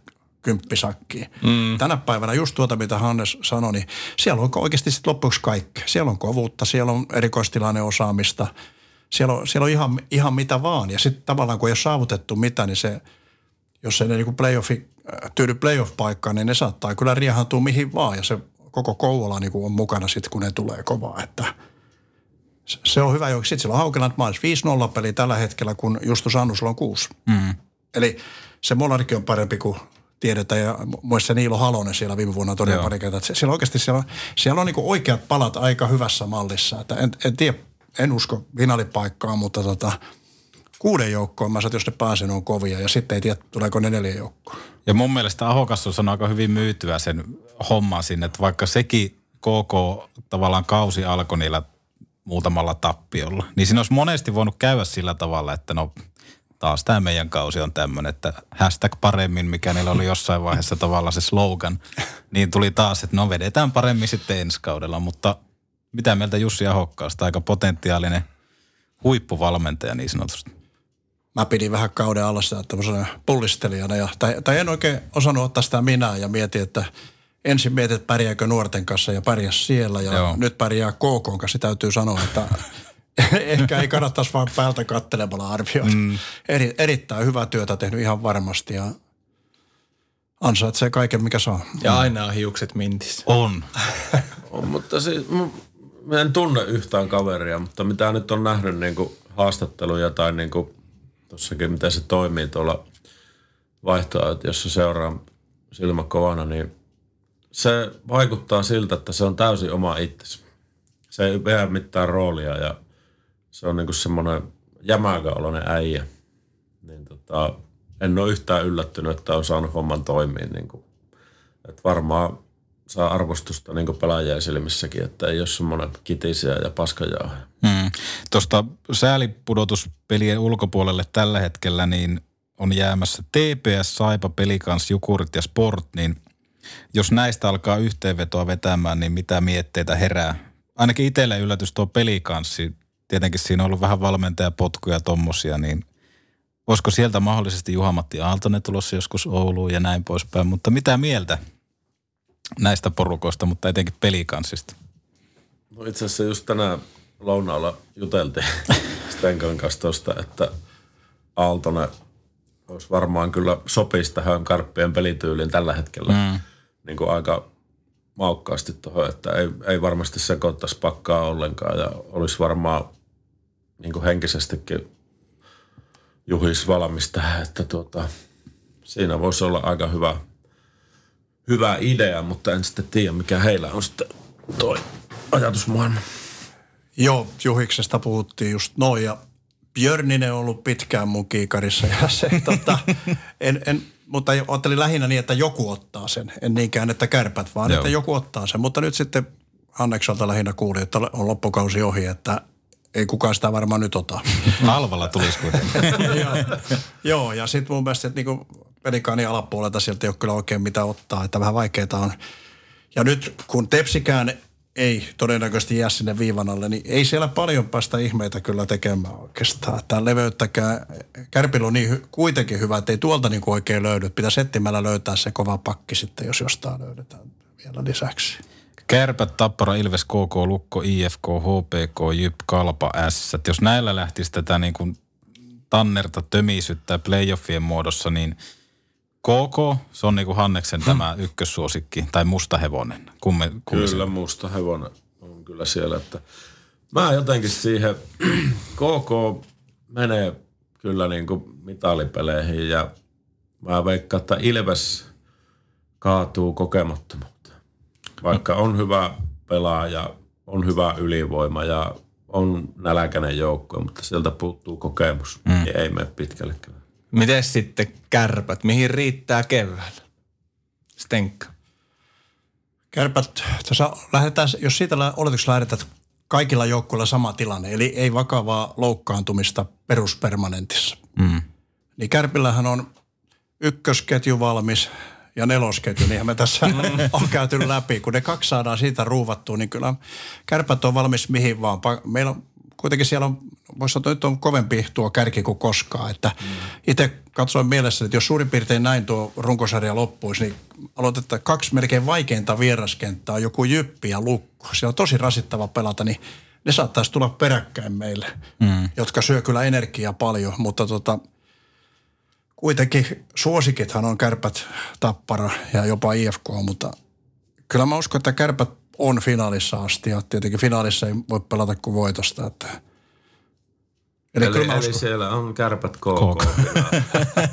kymppisakkiin. Mm. Tänä päivänä just tuota, mitä Hannes sanoi, niin siellä on oikeasti sitten loppuksi kaikkea. Siellä on kovuutta, siellä on erikoistilanne osaamista, siellä on, siellä on ihan, ihan mitä vaan. Ja sitten tavallaan kun ei ole saavutettu mitä, niin se, jos ei ne niin playoffi, äh, tyydy playoff-paikkaan, niin ne saattaa kyllä riehantua mihin vaan. Ja se koko Kouvola niin on mukana sitten, kun ne tulee kovaa. Että se- on hyvä. Sitten siellä on Haukeland Miles 5-0 peli tällä hetkellä, kun Justus Annusella on 6. Mm. Eli se Monarki on parempi kuin tiedetään ja muissa Niilo Halonen siellä viime vuonna todella pari kertaa. että Siellä oikeasti siellä on, siellä on niin oikeat palat aika hyvässä mallissa. Että en, en tiedä, en usko finaalipaikkaa, mutta tota, kuuden joukkoon mä sanon, jos ne pääsee, ne on kovia ja sitten ei tiedä, tuleeko ne neljä joukkoa. Ja mun mielestä Ahokas on aika hyvin myytyä sen homman sinne, että vaikka sekin KK tavallaan kausi alkoi niillä muutamalla tappiolla, niin siinä olisi monesti voinut käydä sillä tavalla, että no taas tämä meidän kausi on tämmöinen, että hashtag paremmin, mikä niillä oli jossain vaiheessa tavallaan se slogan, niin tuli taas, että no vedetään paremmin sitten ensi kaudella, mutta mitä mieltä Jussi Ahokkaasta, aika potentiaalinen huippuvalmentaja niin sanotusti. mä pidin vähän kauden alussa tämmöisenä pullistelijana. Ja, tai, tai, en oikein osannut ottaa sitä minä ja mietin, että ensin mietin, että pärjääkö nuorten kanssa ja pärjäs siellä. Ja Joo. nyt pärjää KK kanssa. Täytyy sanoa, että ehkä ei kannattaisi vaan päältä kattelemalla arvioida. Mm. Eri, erittäin hyvää työtä tehnyt ihan varmasti ja ansaitsee kaiken, mikä saa. Ja aina on hiukset mintissä. On. On, mutta siis, mä- en tunne yhtään kaveria, mutta mitä nyt on nähnyt niin kuin haastatteluja tai niin kuin tossakin, miten se toimii tuolla vaihtoehto, jossa seuraa silmä kovana, niin se vaikuttaa siltä, että se on täysin oma itsensä. Se ei vie mitään roolia ja se on niin kuin semmoinen jämäkäoloinen äijä. Niin tota, en ole yhtään yllättynyt, että on saanut homman toimia. Niin kuin, että varmaan saa arvostusta niin pelaajien silmissäkin, että ei ole semmoinen kitisiä ja paskajauhe. Mm. Tuosta säälipudotuspelien ulkopuolelle tällä hetkellä niin on jäämässä TPS, Saipa, Pelikans, Jukurit ja Sport, niin jos näistä alkaa yhteenvetoa vetämään, niin mitä mietteitä herää? Ainakin itselle yllätys tuo Pelikanssi. Tietenkin siinä on ollut vähän valmentajapotkuja tommosia, niin olisiko sieltä mahdollisesti Juha-Matti Aaltonen tulossa joskus Ouluun ja näin poispäin. Mutta mitä mieltä näistä porukoista, mutta etenkin Pelikanssista? No itse asiassa just tänään lounaalla juteltiin Stenkan kanssa tosta, että Aaltonen olisi varmaan kyllä sopisi tähän karppien pelityyliin tällä hetkellä. Mm. Niin kuin aika maukkaasti tuohon, että ei, ei varmasti sekoittaisi pakkaa ollenkaan ja olisi varmaan niin kuin henkisestikin juhis valmis tähän, että tuota, siinä voisi olla aika hyvä, hyvä idea, mutta en sitten tiedä, mikä heillä on sitten toi ajatusmaailma. Joo, Juhiksesta puhuttiin just noin ja Björninen on ollut pitkään mun kiikarissa ja se tota, en, en, mutta ajattelin lähinnä niin, että joku ottaa sen. En niinkään, että kärpät, vaan Joo. Että joku ottaa sen. Mutta nyt sitten Hannekselta lähinnä kuuli, että on loppukausi ohi, että ei kukaan sitä varmaan nyt ota. Halvalla tulisi kuitenkin. Joo. Joo, ja sitten mun mielestä, että niinku pelikaani alapuolelta sieltä ei ole kyllä oikein mitä ottaa, että vähän vaikeaa on. Ja nyt kun Tepsikään ei todennäköisesti jää sinne viivan alle, niin ei siellä paljon päästä ihmeitä kyllä tekemään oikeastaan. Tämä leveyttäkään, Kärpillä on niin hy, kuitenkin hyvä, että ei tuolta niin oikein löydy. Pitäisi etsimällä löytää se kova pakki sitten, jos jostain löydetään vielä lisäksi. Kärpät, Tappara, Ilves, KK, Lukko, IFK, HPK, JYP, Kalpa, S. Jos näillä lähtisi tätä niin kuin tannerta tömisyttää playoffien muodossa, niin KK, se on niin kuin Hanneksen tämä ykkössuosikki, tai musta hevonen. Kumme, kumme Kyllä musta hevonen on kyllä siellä, että mä jotenkin siihen, KK menee kyllä niin kuin mitalipeleihin ja mä veikkaan, että Ilves kaatuu kokemattomuuteen. Vaikka on hyvä pelaaja, on hyvä ylivoima ja on nälkäinen joukko, mutta sieltä puuttuu kokemus, mm. niin ei mene pitkälle kyllä. Miten sitten kärpät? Mihin riittää keväällä? Stenkka. Kärpät, tässä lähdetään, jos siitä oletuksella lähdetään, että kaikilla joukkueilla sama tilanne, eli ei vakavaa loukkaantumista peruspermanentissa. Mm. Niin Kärpillähän on ykkösketju valmis ja nelosketju, niinhän me tässä on käyty läpi. Kun ne kaksi saadaan siitä ruuvattua, niin kyllä kärpät on valmis mihin vaan. Meillä on kuitenkin siellä on, voisi sanoa, että nyt on kovempi tuo kärki kuin koskaan. Että itse katsoin mielessä, että jos suurin piirtein näin tuo runkosarja loppuisi, niin aloitetaan kaksi melkein vaikeinta vieraskenttää, joku jyppi ja lukko. Se on tosi rasittava pelata, niin ne saattaisi tulla peräkkäin meille, mm. jotka syö kyllä energiaa paljon, mutta tota, kuitenkin suosikithan on kärpät, tappara ja jopa IFK, mutta kyllä mä uskon, että kärpät on finaalissa asti ja tietenkin finaalissa ei voi pelata kuin voitosta. Että. Eli, Eli, kyllä mä eli siellä on kärpät KK. KK.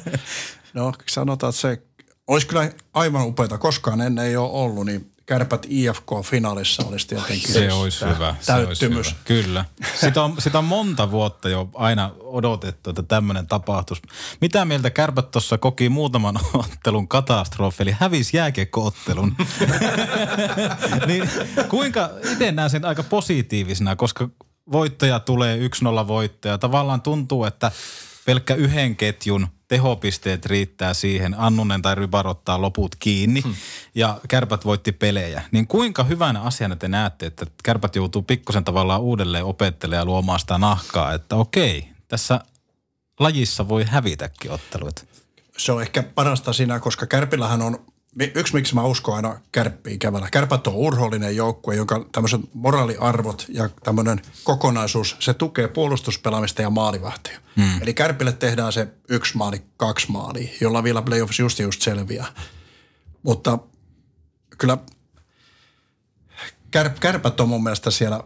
no sanotaan, että se olisi kyllä aivan upeata. Koskaan ennen ei ole ollut, niin kärpät IFK finaalissa olisi tietenkin Se olisi hyvä. Se olisi täyttymys. hyvä. Kyllä. Sitä on, sitä on monta vuotta jo aina odotettu, että tämmöinen tapahtuisi. Mitä mieltä kärpät tuossa koki muutaman ottelun katastrofi, eli hävisi jääkiekko-ottelun. niin kuinka, itse näen sen aika positiivisena, koska voittoja tulee 1-0 voittoja. Tavallaan tuntuu, että pelkkä yhden ketjun tehopisteet riittää siihen. Annunen tai Rybar ottaa loput kiinni hmm. ja kärpät voitti pelejä. Niin kuinka hyvänä asiana te näette, että kärpät joutuu pikkusen tavallaan uudelleen opettelemaan ja luomaan sitä nahkaa, että okei, tässä lajissa voi hävitäkin otteluita. se on ehkä parasta siinä, koska Kärpillähän on yksi miksi mä uskon aina kärppiin kävellä. Kärpät on urhoollinen joukkue, jonka tämmöiset moraaliarvot ja tämmöinen kokonaisuus, se tukee puolustuspelaamista ja maalivahtia. Mm. Eli kärpille tehdään se yksi maali, kaksi maalia, jolla vielä playoffs just just selviää. Mutta kyllä kär, kärpät on mun mielestä siellä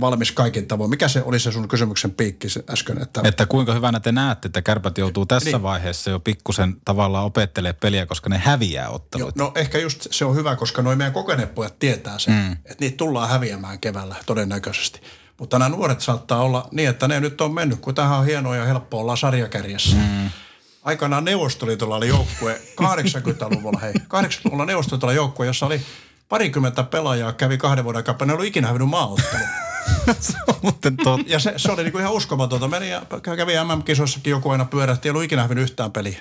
valmis kaikin tavoin. Mikä se oli se sun kysymyksen piikki äsken? Että, Että kuinka hyvänä te näette, että kärpät joutuu tässä Niin. vaiheessa jo pikkusen tavallaan opettelee peliä, koska ne häviää ottelut. no ehkä just se on hyvä, koska noin meidän kokeneet pojat tietää sen, mm. että niitä tullaan häviämään keväällä todennäköisesti. Mutta nämä nuoret saattaa olla niin, että ne nyt on mennyt, kun tähän on hienoa ja helppoa olla sarjakärjessä. Mm. Aikanaan Neuvostoliitolla oli joukkue 80-luvulla, hei, 80-luvulla Neuvostoliitolla joukkue, jossa oli parikymmentä pelaajaa, kävi kahden vuoden aikaa, ne ei ollut ikinä hävinnyt maaottelu. Mutta tot... Ja se, se oli niinku ihan uskomatonta. Meni ja kävi MM-kisoissakin joku aina pyörähti, ei ollut ikinä hävinnyt yhtään peliä.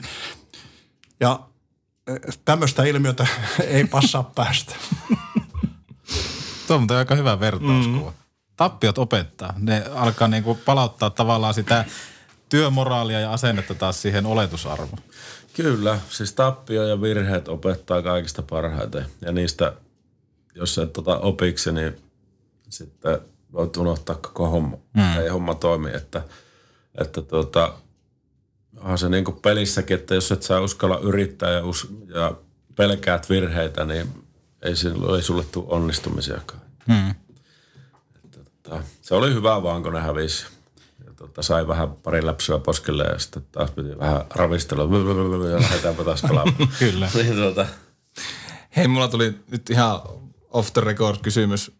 Ja tämmöistä ilmiötä ei passaa päästä. Tuo on aika hyvä vertauskuva. Mm. Tappiot opettaa. Ne alkaa niinku palauttaa tavallaan sitä työmoraalia ja asennetta taas siihen oletusarvoon. Kyllä, siis tappio ja virheet opettaa kaikista parhaiten. Ja niistä, jos et tota opiksi, niin sitten voit unohtaa koko homma. Mm. Ei homma toimi, että, että tota, onhan se niin kuin pelissäkin, että jos et saa uskalla yrittää ja, us, ja pelkäät virheitä, niin ei, sinulle, ei sulle tule onnistumisiakaan. Mm. Että, tota, se oli hyvä vaan, kun ne hävisi. Ja tota, sai vähän pari läpsyä poskelle ja sitten taas piti vähän ravistella ja lähdetäänpä taas kalaamaan. Kyllä. niin tuota, Hei, mulla tuli nyt ihan off the record kysymys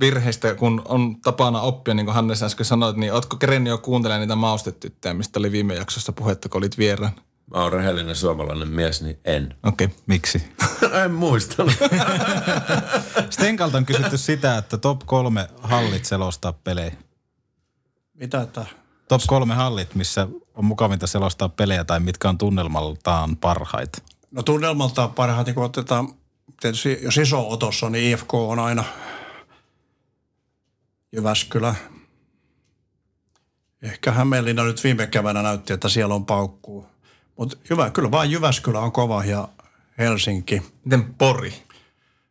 virheistä, kun on tapana oppia, niin kuin Hannes äsken sanoit, niin ootko kerennyt jo kuuntelemaan niitä maustetyttöjä, mistä oli viime jaksossa puhetta, kun olit vieraan? mä oon rehellinen suomalainen mies, niin en. Okei. Okay. Miksi? en muistanut. Stenkalta on kysytty sitä, että top kolme hallit selostaa pelejä. Mitä että? Top kolme hallit, missä on mukavinta selostaa pelejä tai mitkä on tunnelmaltaan parhaita. No tunnelmaltaan parhaiten, kun otetaan, tietysti jos iso otos on, niin IFK on aina Jyväskylä. Ehkä Hämeenlinna nyt viime keväänä näytti, että siellä on paukkuu. Mutta hyvä, kyllä vaan Jyväskylä on kova ja Helsinki. Miten Pori?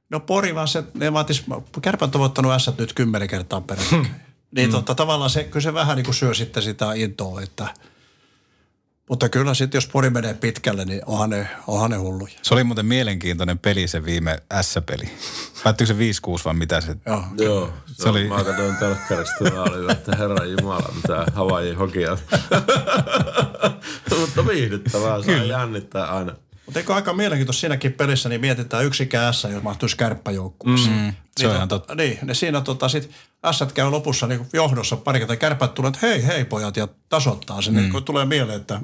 No Pori vaan se, ne vaatis, kärpät on voittanut S nyt kymmenen kertaa peräkkäin. Niin totta, tavallaan se, kyllä se vähän niin kuin syö sitten sitä intoa, että mutta kyllä sitten jos Pori menee pitkälle, niin onhan ne, onhan ne hulluja. Se oli muuten mielenkiintoinen peli se viime S-peli. Päättyykö se 5-6 vai mitä se? Joo. Joo, se, Se oli... Mä katsoin telkkarista ja oli, että herra Jumala, mitä Havaijin hokia. Mutta viihdyttävää, saa jännittää aina. Mutta eikö aika mielenkiintoista siinäkin pelissä, niin mietitään yksikään S, jos mahtuisi kärppäjoukkueeseen. Mm, se on ihan totta. Niin, ne siinä tota sit S käy lopussa niin johdossa pari kertaa. Kärpät tulee, että hei, hei pojat, ja tasoittaa sen. Mm. Niin kun tulee mieleen, että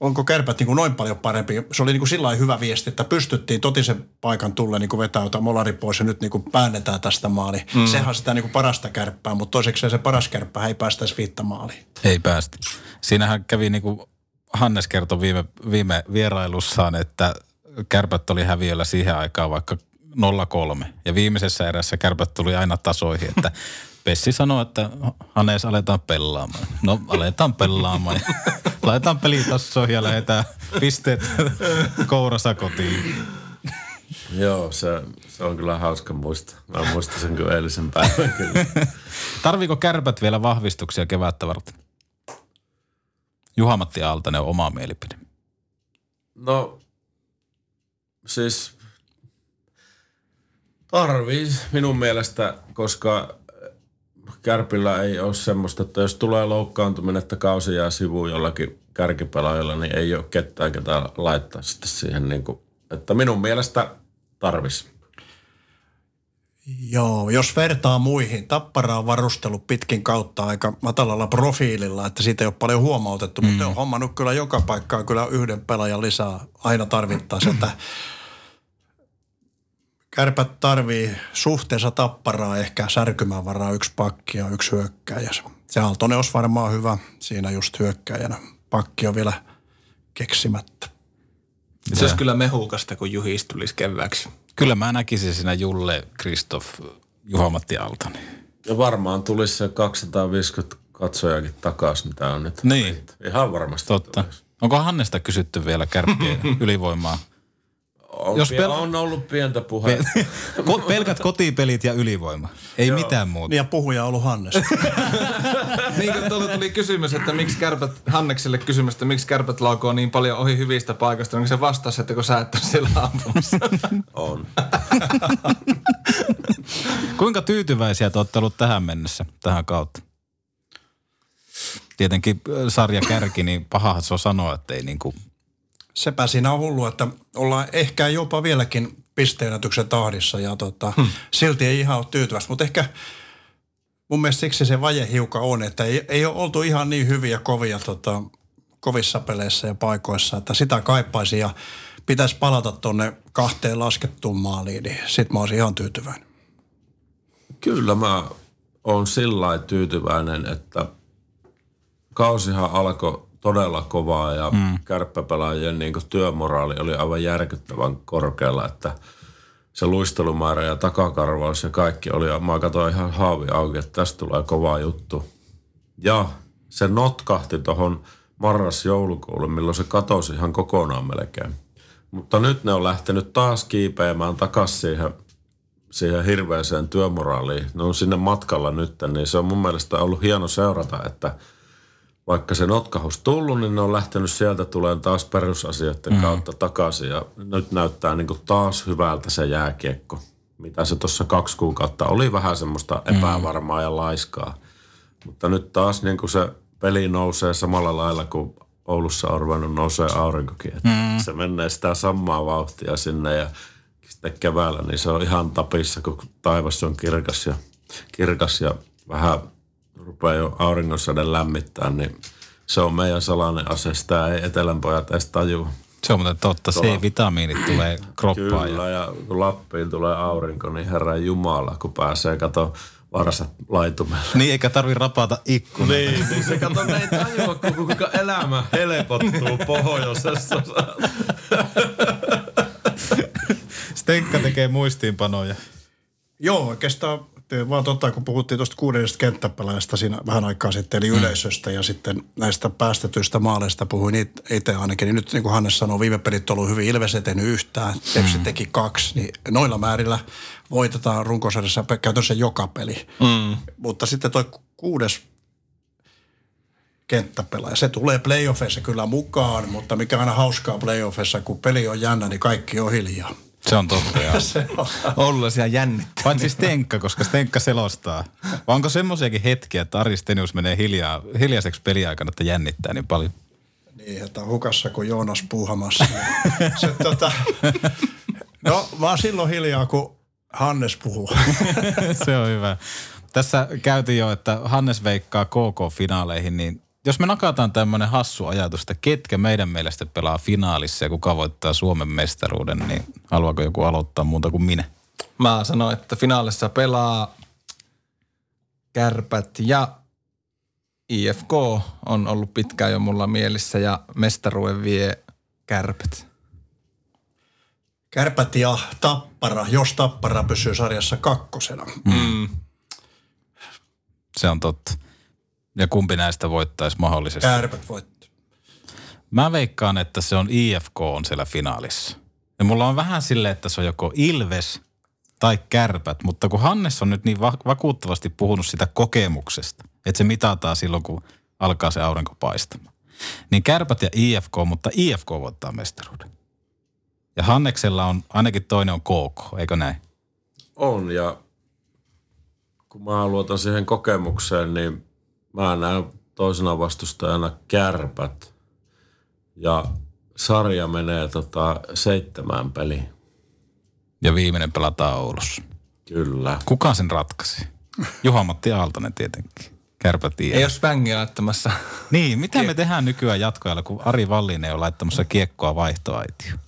onko kärpät niin kuin noin paljon parempi. Se oli niin kuin sillä hyvä viesti, että pystyttiin totisen paikan tulle niin jotain molari pois ja nyt niin kuin päännetään tästä maali. Mm. Sehän on sitä niin kuin parasta kärppää, mutta toiseksi se paras kärppää ei päästäisi viittä maaliin. Ei päästä. Siinähän kävi niin kuin Hannes kertoi viime, viime vierailussaan, että kärpät oli häviöllä siihen aikaan vaikka 0-3. Ja viimeisessä erässä kärpät tuli aina tasoihin, että Pessi sanoi, että Hannes aletaan pelaamaan. No aletaan pelaamaan. Laitetaan pelitassoihin ja lähdetään pisteet kourassa kotiin. Joo, se, se on kyllä hauska muista. Mä muistan sen kuin eilisen päivän kyllä. Tarviiko kärpät vielä vahvistuksia kevättä varten? Juha-Matti Aaltonen on oma mielipide. No, siis tarvii minun mielestä, koska Kärpillä ei ole semmoista, että jos tulee loukkaantuminen, että kausi jää sivuun jollakin kärkipelaajalla, niin ei ole ketään, ketä laittaa sitten siihen niin kuin, että minun mielestä tarvis. Joo, jos vertaa muihin, Tappara on varustellut pitkin kautta aika matalalla profiililla, että siitä ei ole paljon huomautettu, mm. mutta on hommannut kyllä joka paikkaan kyllä yhden pelaajan lisää aina tarvittaessa, että Kärpät tarvii suhteessa tapparaa ehkä särkymään varaa yksi pakki ja yksi hyökkäjä. Se Aaltonen olisi varmaan hyvä siinä just hyökkäjänä. Pakki on vielä keksimättä. Se olisi kyllä mehukasta, kun Juhis tulisi kevääksi. Kyllä mä näkisin siinä Julle, Kristoff, Juha-Matti Aaltonen. Ja varmaan tulisi se 250 katsojakin takaisin, mitä on nyt. Niin. Ihan varmasti. Totta. tulisi. Onko Hannesta kysytty vielä kärppien ylivoimaa? On, Jos pel- on ollut pientä puhetta. Ko- pelkät kotipelit ja ylivoima. Ei mitään muuta. Niin ja puhuja on ollut Hannes. niin kuin tuolta tuli kysymys, että miksi kärpät, Hannekselle kysymys, että miksi kärpät laukoo niin paljon ohi hyvistä paikoista, niin se vastasi, että kun sä et ole siellä ampumassa. On. Kuinka tyytyväisiä te olette ollut tähän mennessä, tähän kautta? Tietenkin äh, sarja kärki, niin paha se on sanoa, että ei niinku... Sepä siinä on hullu, että ollaan ehkä jopa vieläkin pisteenätyksen tahdissa ja tota, hmm. silti ei ihan ole tyytyväistä. Mutta ehkä mun mielestä siksi se vaje hiukan on, että ei, ei ole oltu ihan niin hyviä kovia tota, kovissa peleissä ja paikoissa, että sitä kaipaisi ja pitäisi palata tuonne kahteen laskettuun maaliin, niin sit mä olisin ihan tyytyväinen. Kyllä mä oon sillä tyytyväinen, että kausihan alkoi todella kovaa ja mm. kärppäpelaajien niin työmoraali oli aivan järkyttävän korkealla, että se luistelumäärä ja takakarvaus ja kaikki oli, mä katsoin ihan haavi auki, että tästä tulee kova juttu. Ja se notkahti tuohon marras-joulukuulle, milloin se katosi ihan kokonaan melkein. Mutta nyt ne on lähtenyt taas kiipeämään takaisin siihen, siihen hirveäseen työmoraaliin. Ne on sinne matkalla nyt, niin se on mun mielestä ollut hieno seurata, että vaikka se notkahus tullut, niin ne on lähtenyt sieltä tulemaan taas perusasioiden mm. kautta takaisin. Ja nyt näyttää niin kuin taas hyvältä se jääkiekko, mitä se tuossa kaksi kuukautta oli vähän semmoista epävarmaa ja laiskaa. Mutta nyt taas niin kuin se peli nousee samalla lailla kuin Oulussa on ruvennut nousee aurinkokin. Että mm. Se menee sitä samaa vauhtia sinne ja sitten keväällä niin se on ihan tapissa, kun taivas on kirkas ja, kirkas ja vähän rupeaa jo auringonsäde lämmittää, niin se on meidän salainen ase. Sitä ei etelänpojat edes tajua. Se on muuten totta, C-vitamiinit tulee kroppaan. Kyllä, ja kun Lappiin tulee aurinko, niin herran Jumala, kun pääsee kato varsat laitumelle. Niin, eikä tarvi rapata ikkunaa. Niin, niin se kato, ne ei tajua, kuinka elämä helpottuu pohjoisessa. Stenkka tekee muistiinpanoja. Joo, oikeastaan vaan tota, kun puhuttiin tuosta kuudennesta kenttäpelaajasta siinä vähän aikaa sitten, eli yleisöstä ja sitten näistä päästetyistä maaleista puhuin itse ainakin. Niin nyt niin kuin Hannes sanoi, viime pelit on ollut hyvin, Ilves ei tehnyt yhtään, Tepsi teki kaksi, niin noilla määrillä voitetaan runkosarjassa käytännössä joka peli. Mm. Mutta sitten toi kuudes kenttäpelaaja. Se tulee playoffeissa kyllä mukaan, mutta mikä on aina hauskaa playoffeissa, kun peli on jännä, niin kaikki on hiljaa. Se on totta, joo. Se on. Ollut siellä jännittää. Paitsi Stenkka, koska Stenkka selostaa. Vai onko semmoisiakin hetkiä, että Ari Stenius menee hiljaa, hiljaiseksi peliaikana, että jännittää niin paljon? Niin, että on hukassa kuin Joonas puuhamassa. se, tota, no, oon silloin hiljaa, kun Hannes puhuu. Se on hyvä. Tässä käytiin jo, että Hannes veikkaa KK-finaaleihin, niin jos me nakataan tämmöinen hassu ajatus, että ketkä meidän mielestä pelaa finaalissa ja kuka voittaa Suomen mestaruuden, niin haluaako joku aloittaa muuta kuin minä? Mä sanoin, että finaalissa pelaa kärpät ja IFK on ollut pitkään jo mulla mielissä ja mestaruuden vie kärpät. Kärpät ja Tappara, jos Tappara pysyy sarjassa kakkosena. Mm. Se on totta. Ja kumpi näistä voittaisi mahdollisesti? Kärpät voittaa. Mä veikkaan, että se on IFK on siellä finaalissa. Ja mulla on vähän silleen, että se on joko Ilves tai Kärpät, mutta kun Hannes on nyt niin va- vakuuttavasti puhunut sitä kokemuksesta, että se mitataan silloin, kun alkaa se aurinko paistamaan. Niin Kärpät ja IFK, mutta IFK voittaa mestaruuden. Ja Hanneksella on, ainakin toinen on KK, eikö näin? On ja kun mä luotan siihen kokemukseen, niin mä näen toisena vastustajana kärpät. Ja sarja menee tota seitsemään peliin. Ja viimeinen pelataan Oulussa. Kyllä. Kuka sen ratkaisi? Juha-Matti Aaltonen tietenkin. Kärpät IFK. Ei ole spängiä laittamassa. Niin, mitä me tehdään nykyään jatkoajalla, kun Ari Vallinen on laittamassa kiekkoa vaihtoaitioon?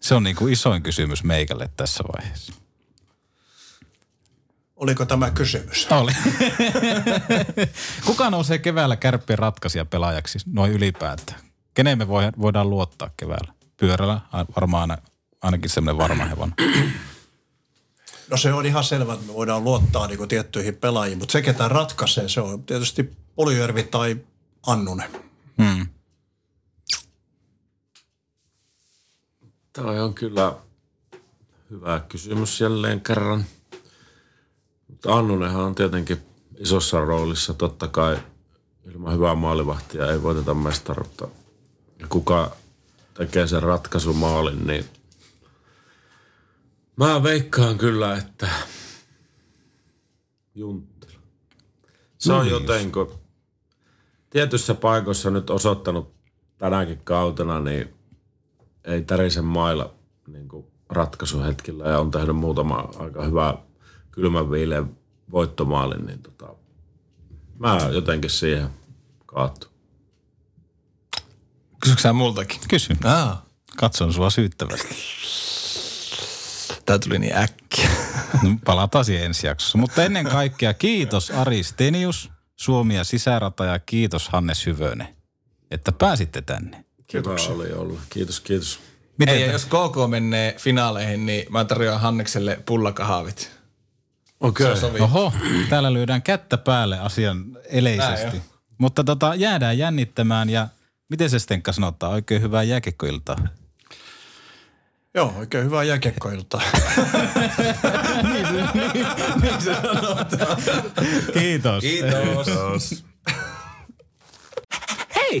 Se on niin kuin isoin kysymys meikälle tässä vaiheessa. Oliko tämä kysymys? Oli. Kuka nousee keväällä kärppien ratkaisija pelaajaksi noin ylipäätään? Keneen me voidaan luottaa keväällä? Pyörällä varmaan aina, ainakin semmoinen varma hevonen. No se on ihan selvä, että me voidaan luottaa niin tiettyihin pelaajiin, mutta se, ketä ratkaisee, se on tietysti Polyjärvi tai Annunen. Hmm. Toi on kyllä hyvä kysymys jälleen kerran. Mutta Annunenhan on tietenkin isossa roolissa. Totta kai ilman hyvää maalivahtia ei voiteta mestaruutta. Ja kuka tekee sen ratkaisumaalin, niin mä veikkaan kyllä, että Junttila. Se on jotenkin tietyissä paikoissa nyt osoittanut tänäkin kautena, niin ei tärisen mailla niin ratkaisuhetkillä ja on tehnyt muutama aika hyvä kylmän viileän voittomaalin, niin tota, mä jotenkin siihen kaattu. Kysyksä sä multakin? Kysy. Aa, Katson sua syyttävästi. tää tuli niin äkkiä. No, palataan siihen ensi jaksossa. Mutta ennen kaikkea kiitos Ari Stenius, Suomi ja sisärata ja kiitos Hannes Hyvönen, että pääsitte tänne. Hyvä oli ollut. Kiitos, kiitos. Miten Ei, jos KK menee finaaleihin, niin mä tarjoan Hannekselle pullakahavit. Okei. Se sovi. Oho, täällä lyödään kättä päälle asian eleisesti. Mutta tota, jäädään jännittämään ja miten se Stenka sanottaa? Oikein hyvää jääkiekkoiltaa. Joo, oikein hyvää jääkiekkoiltaa. Kiitos. Kiitos. Hei,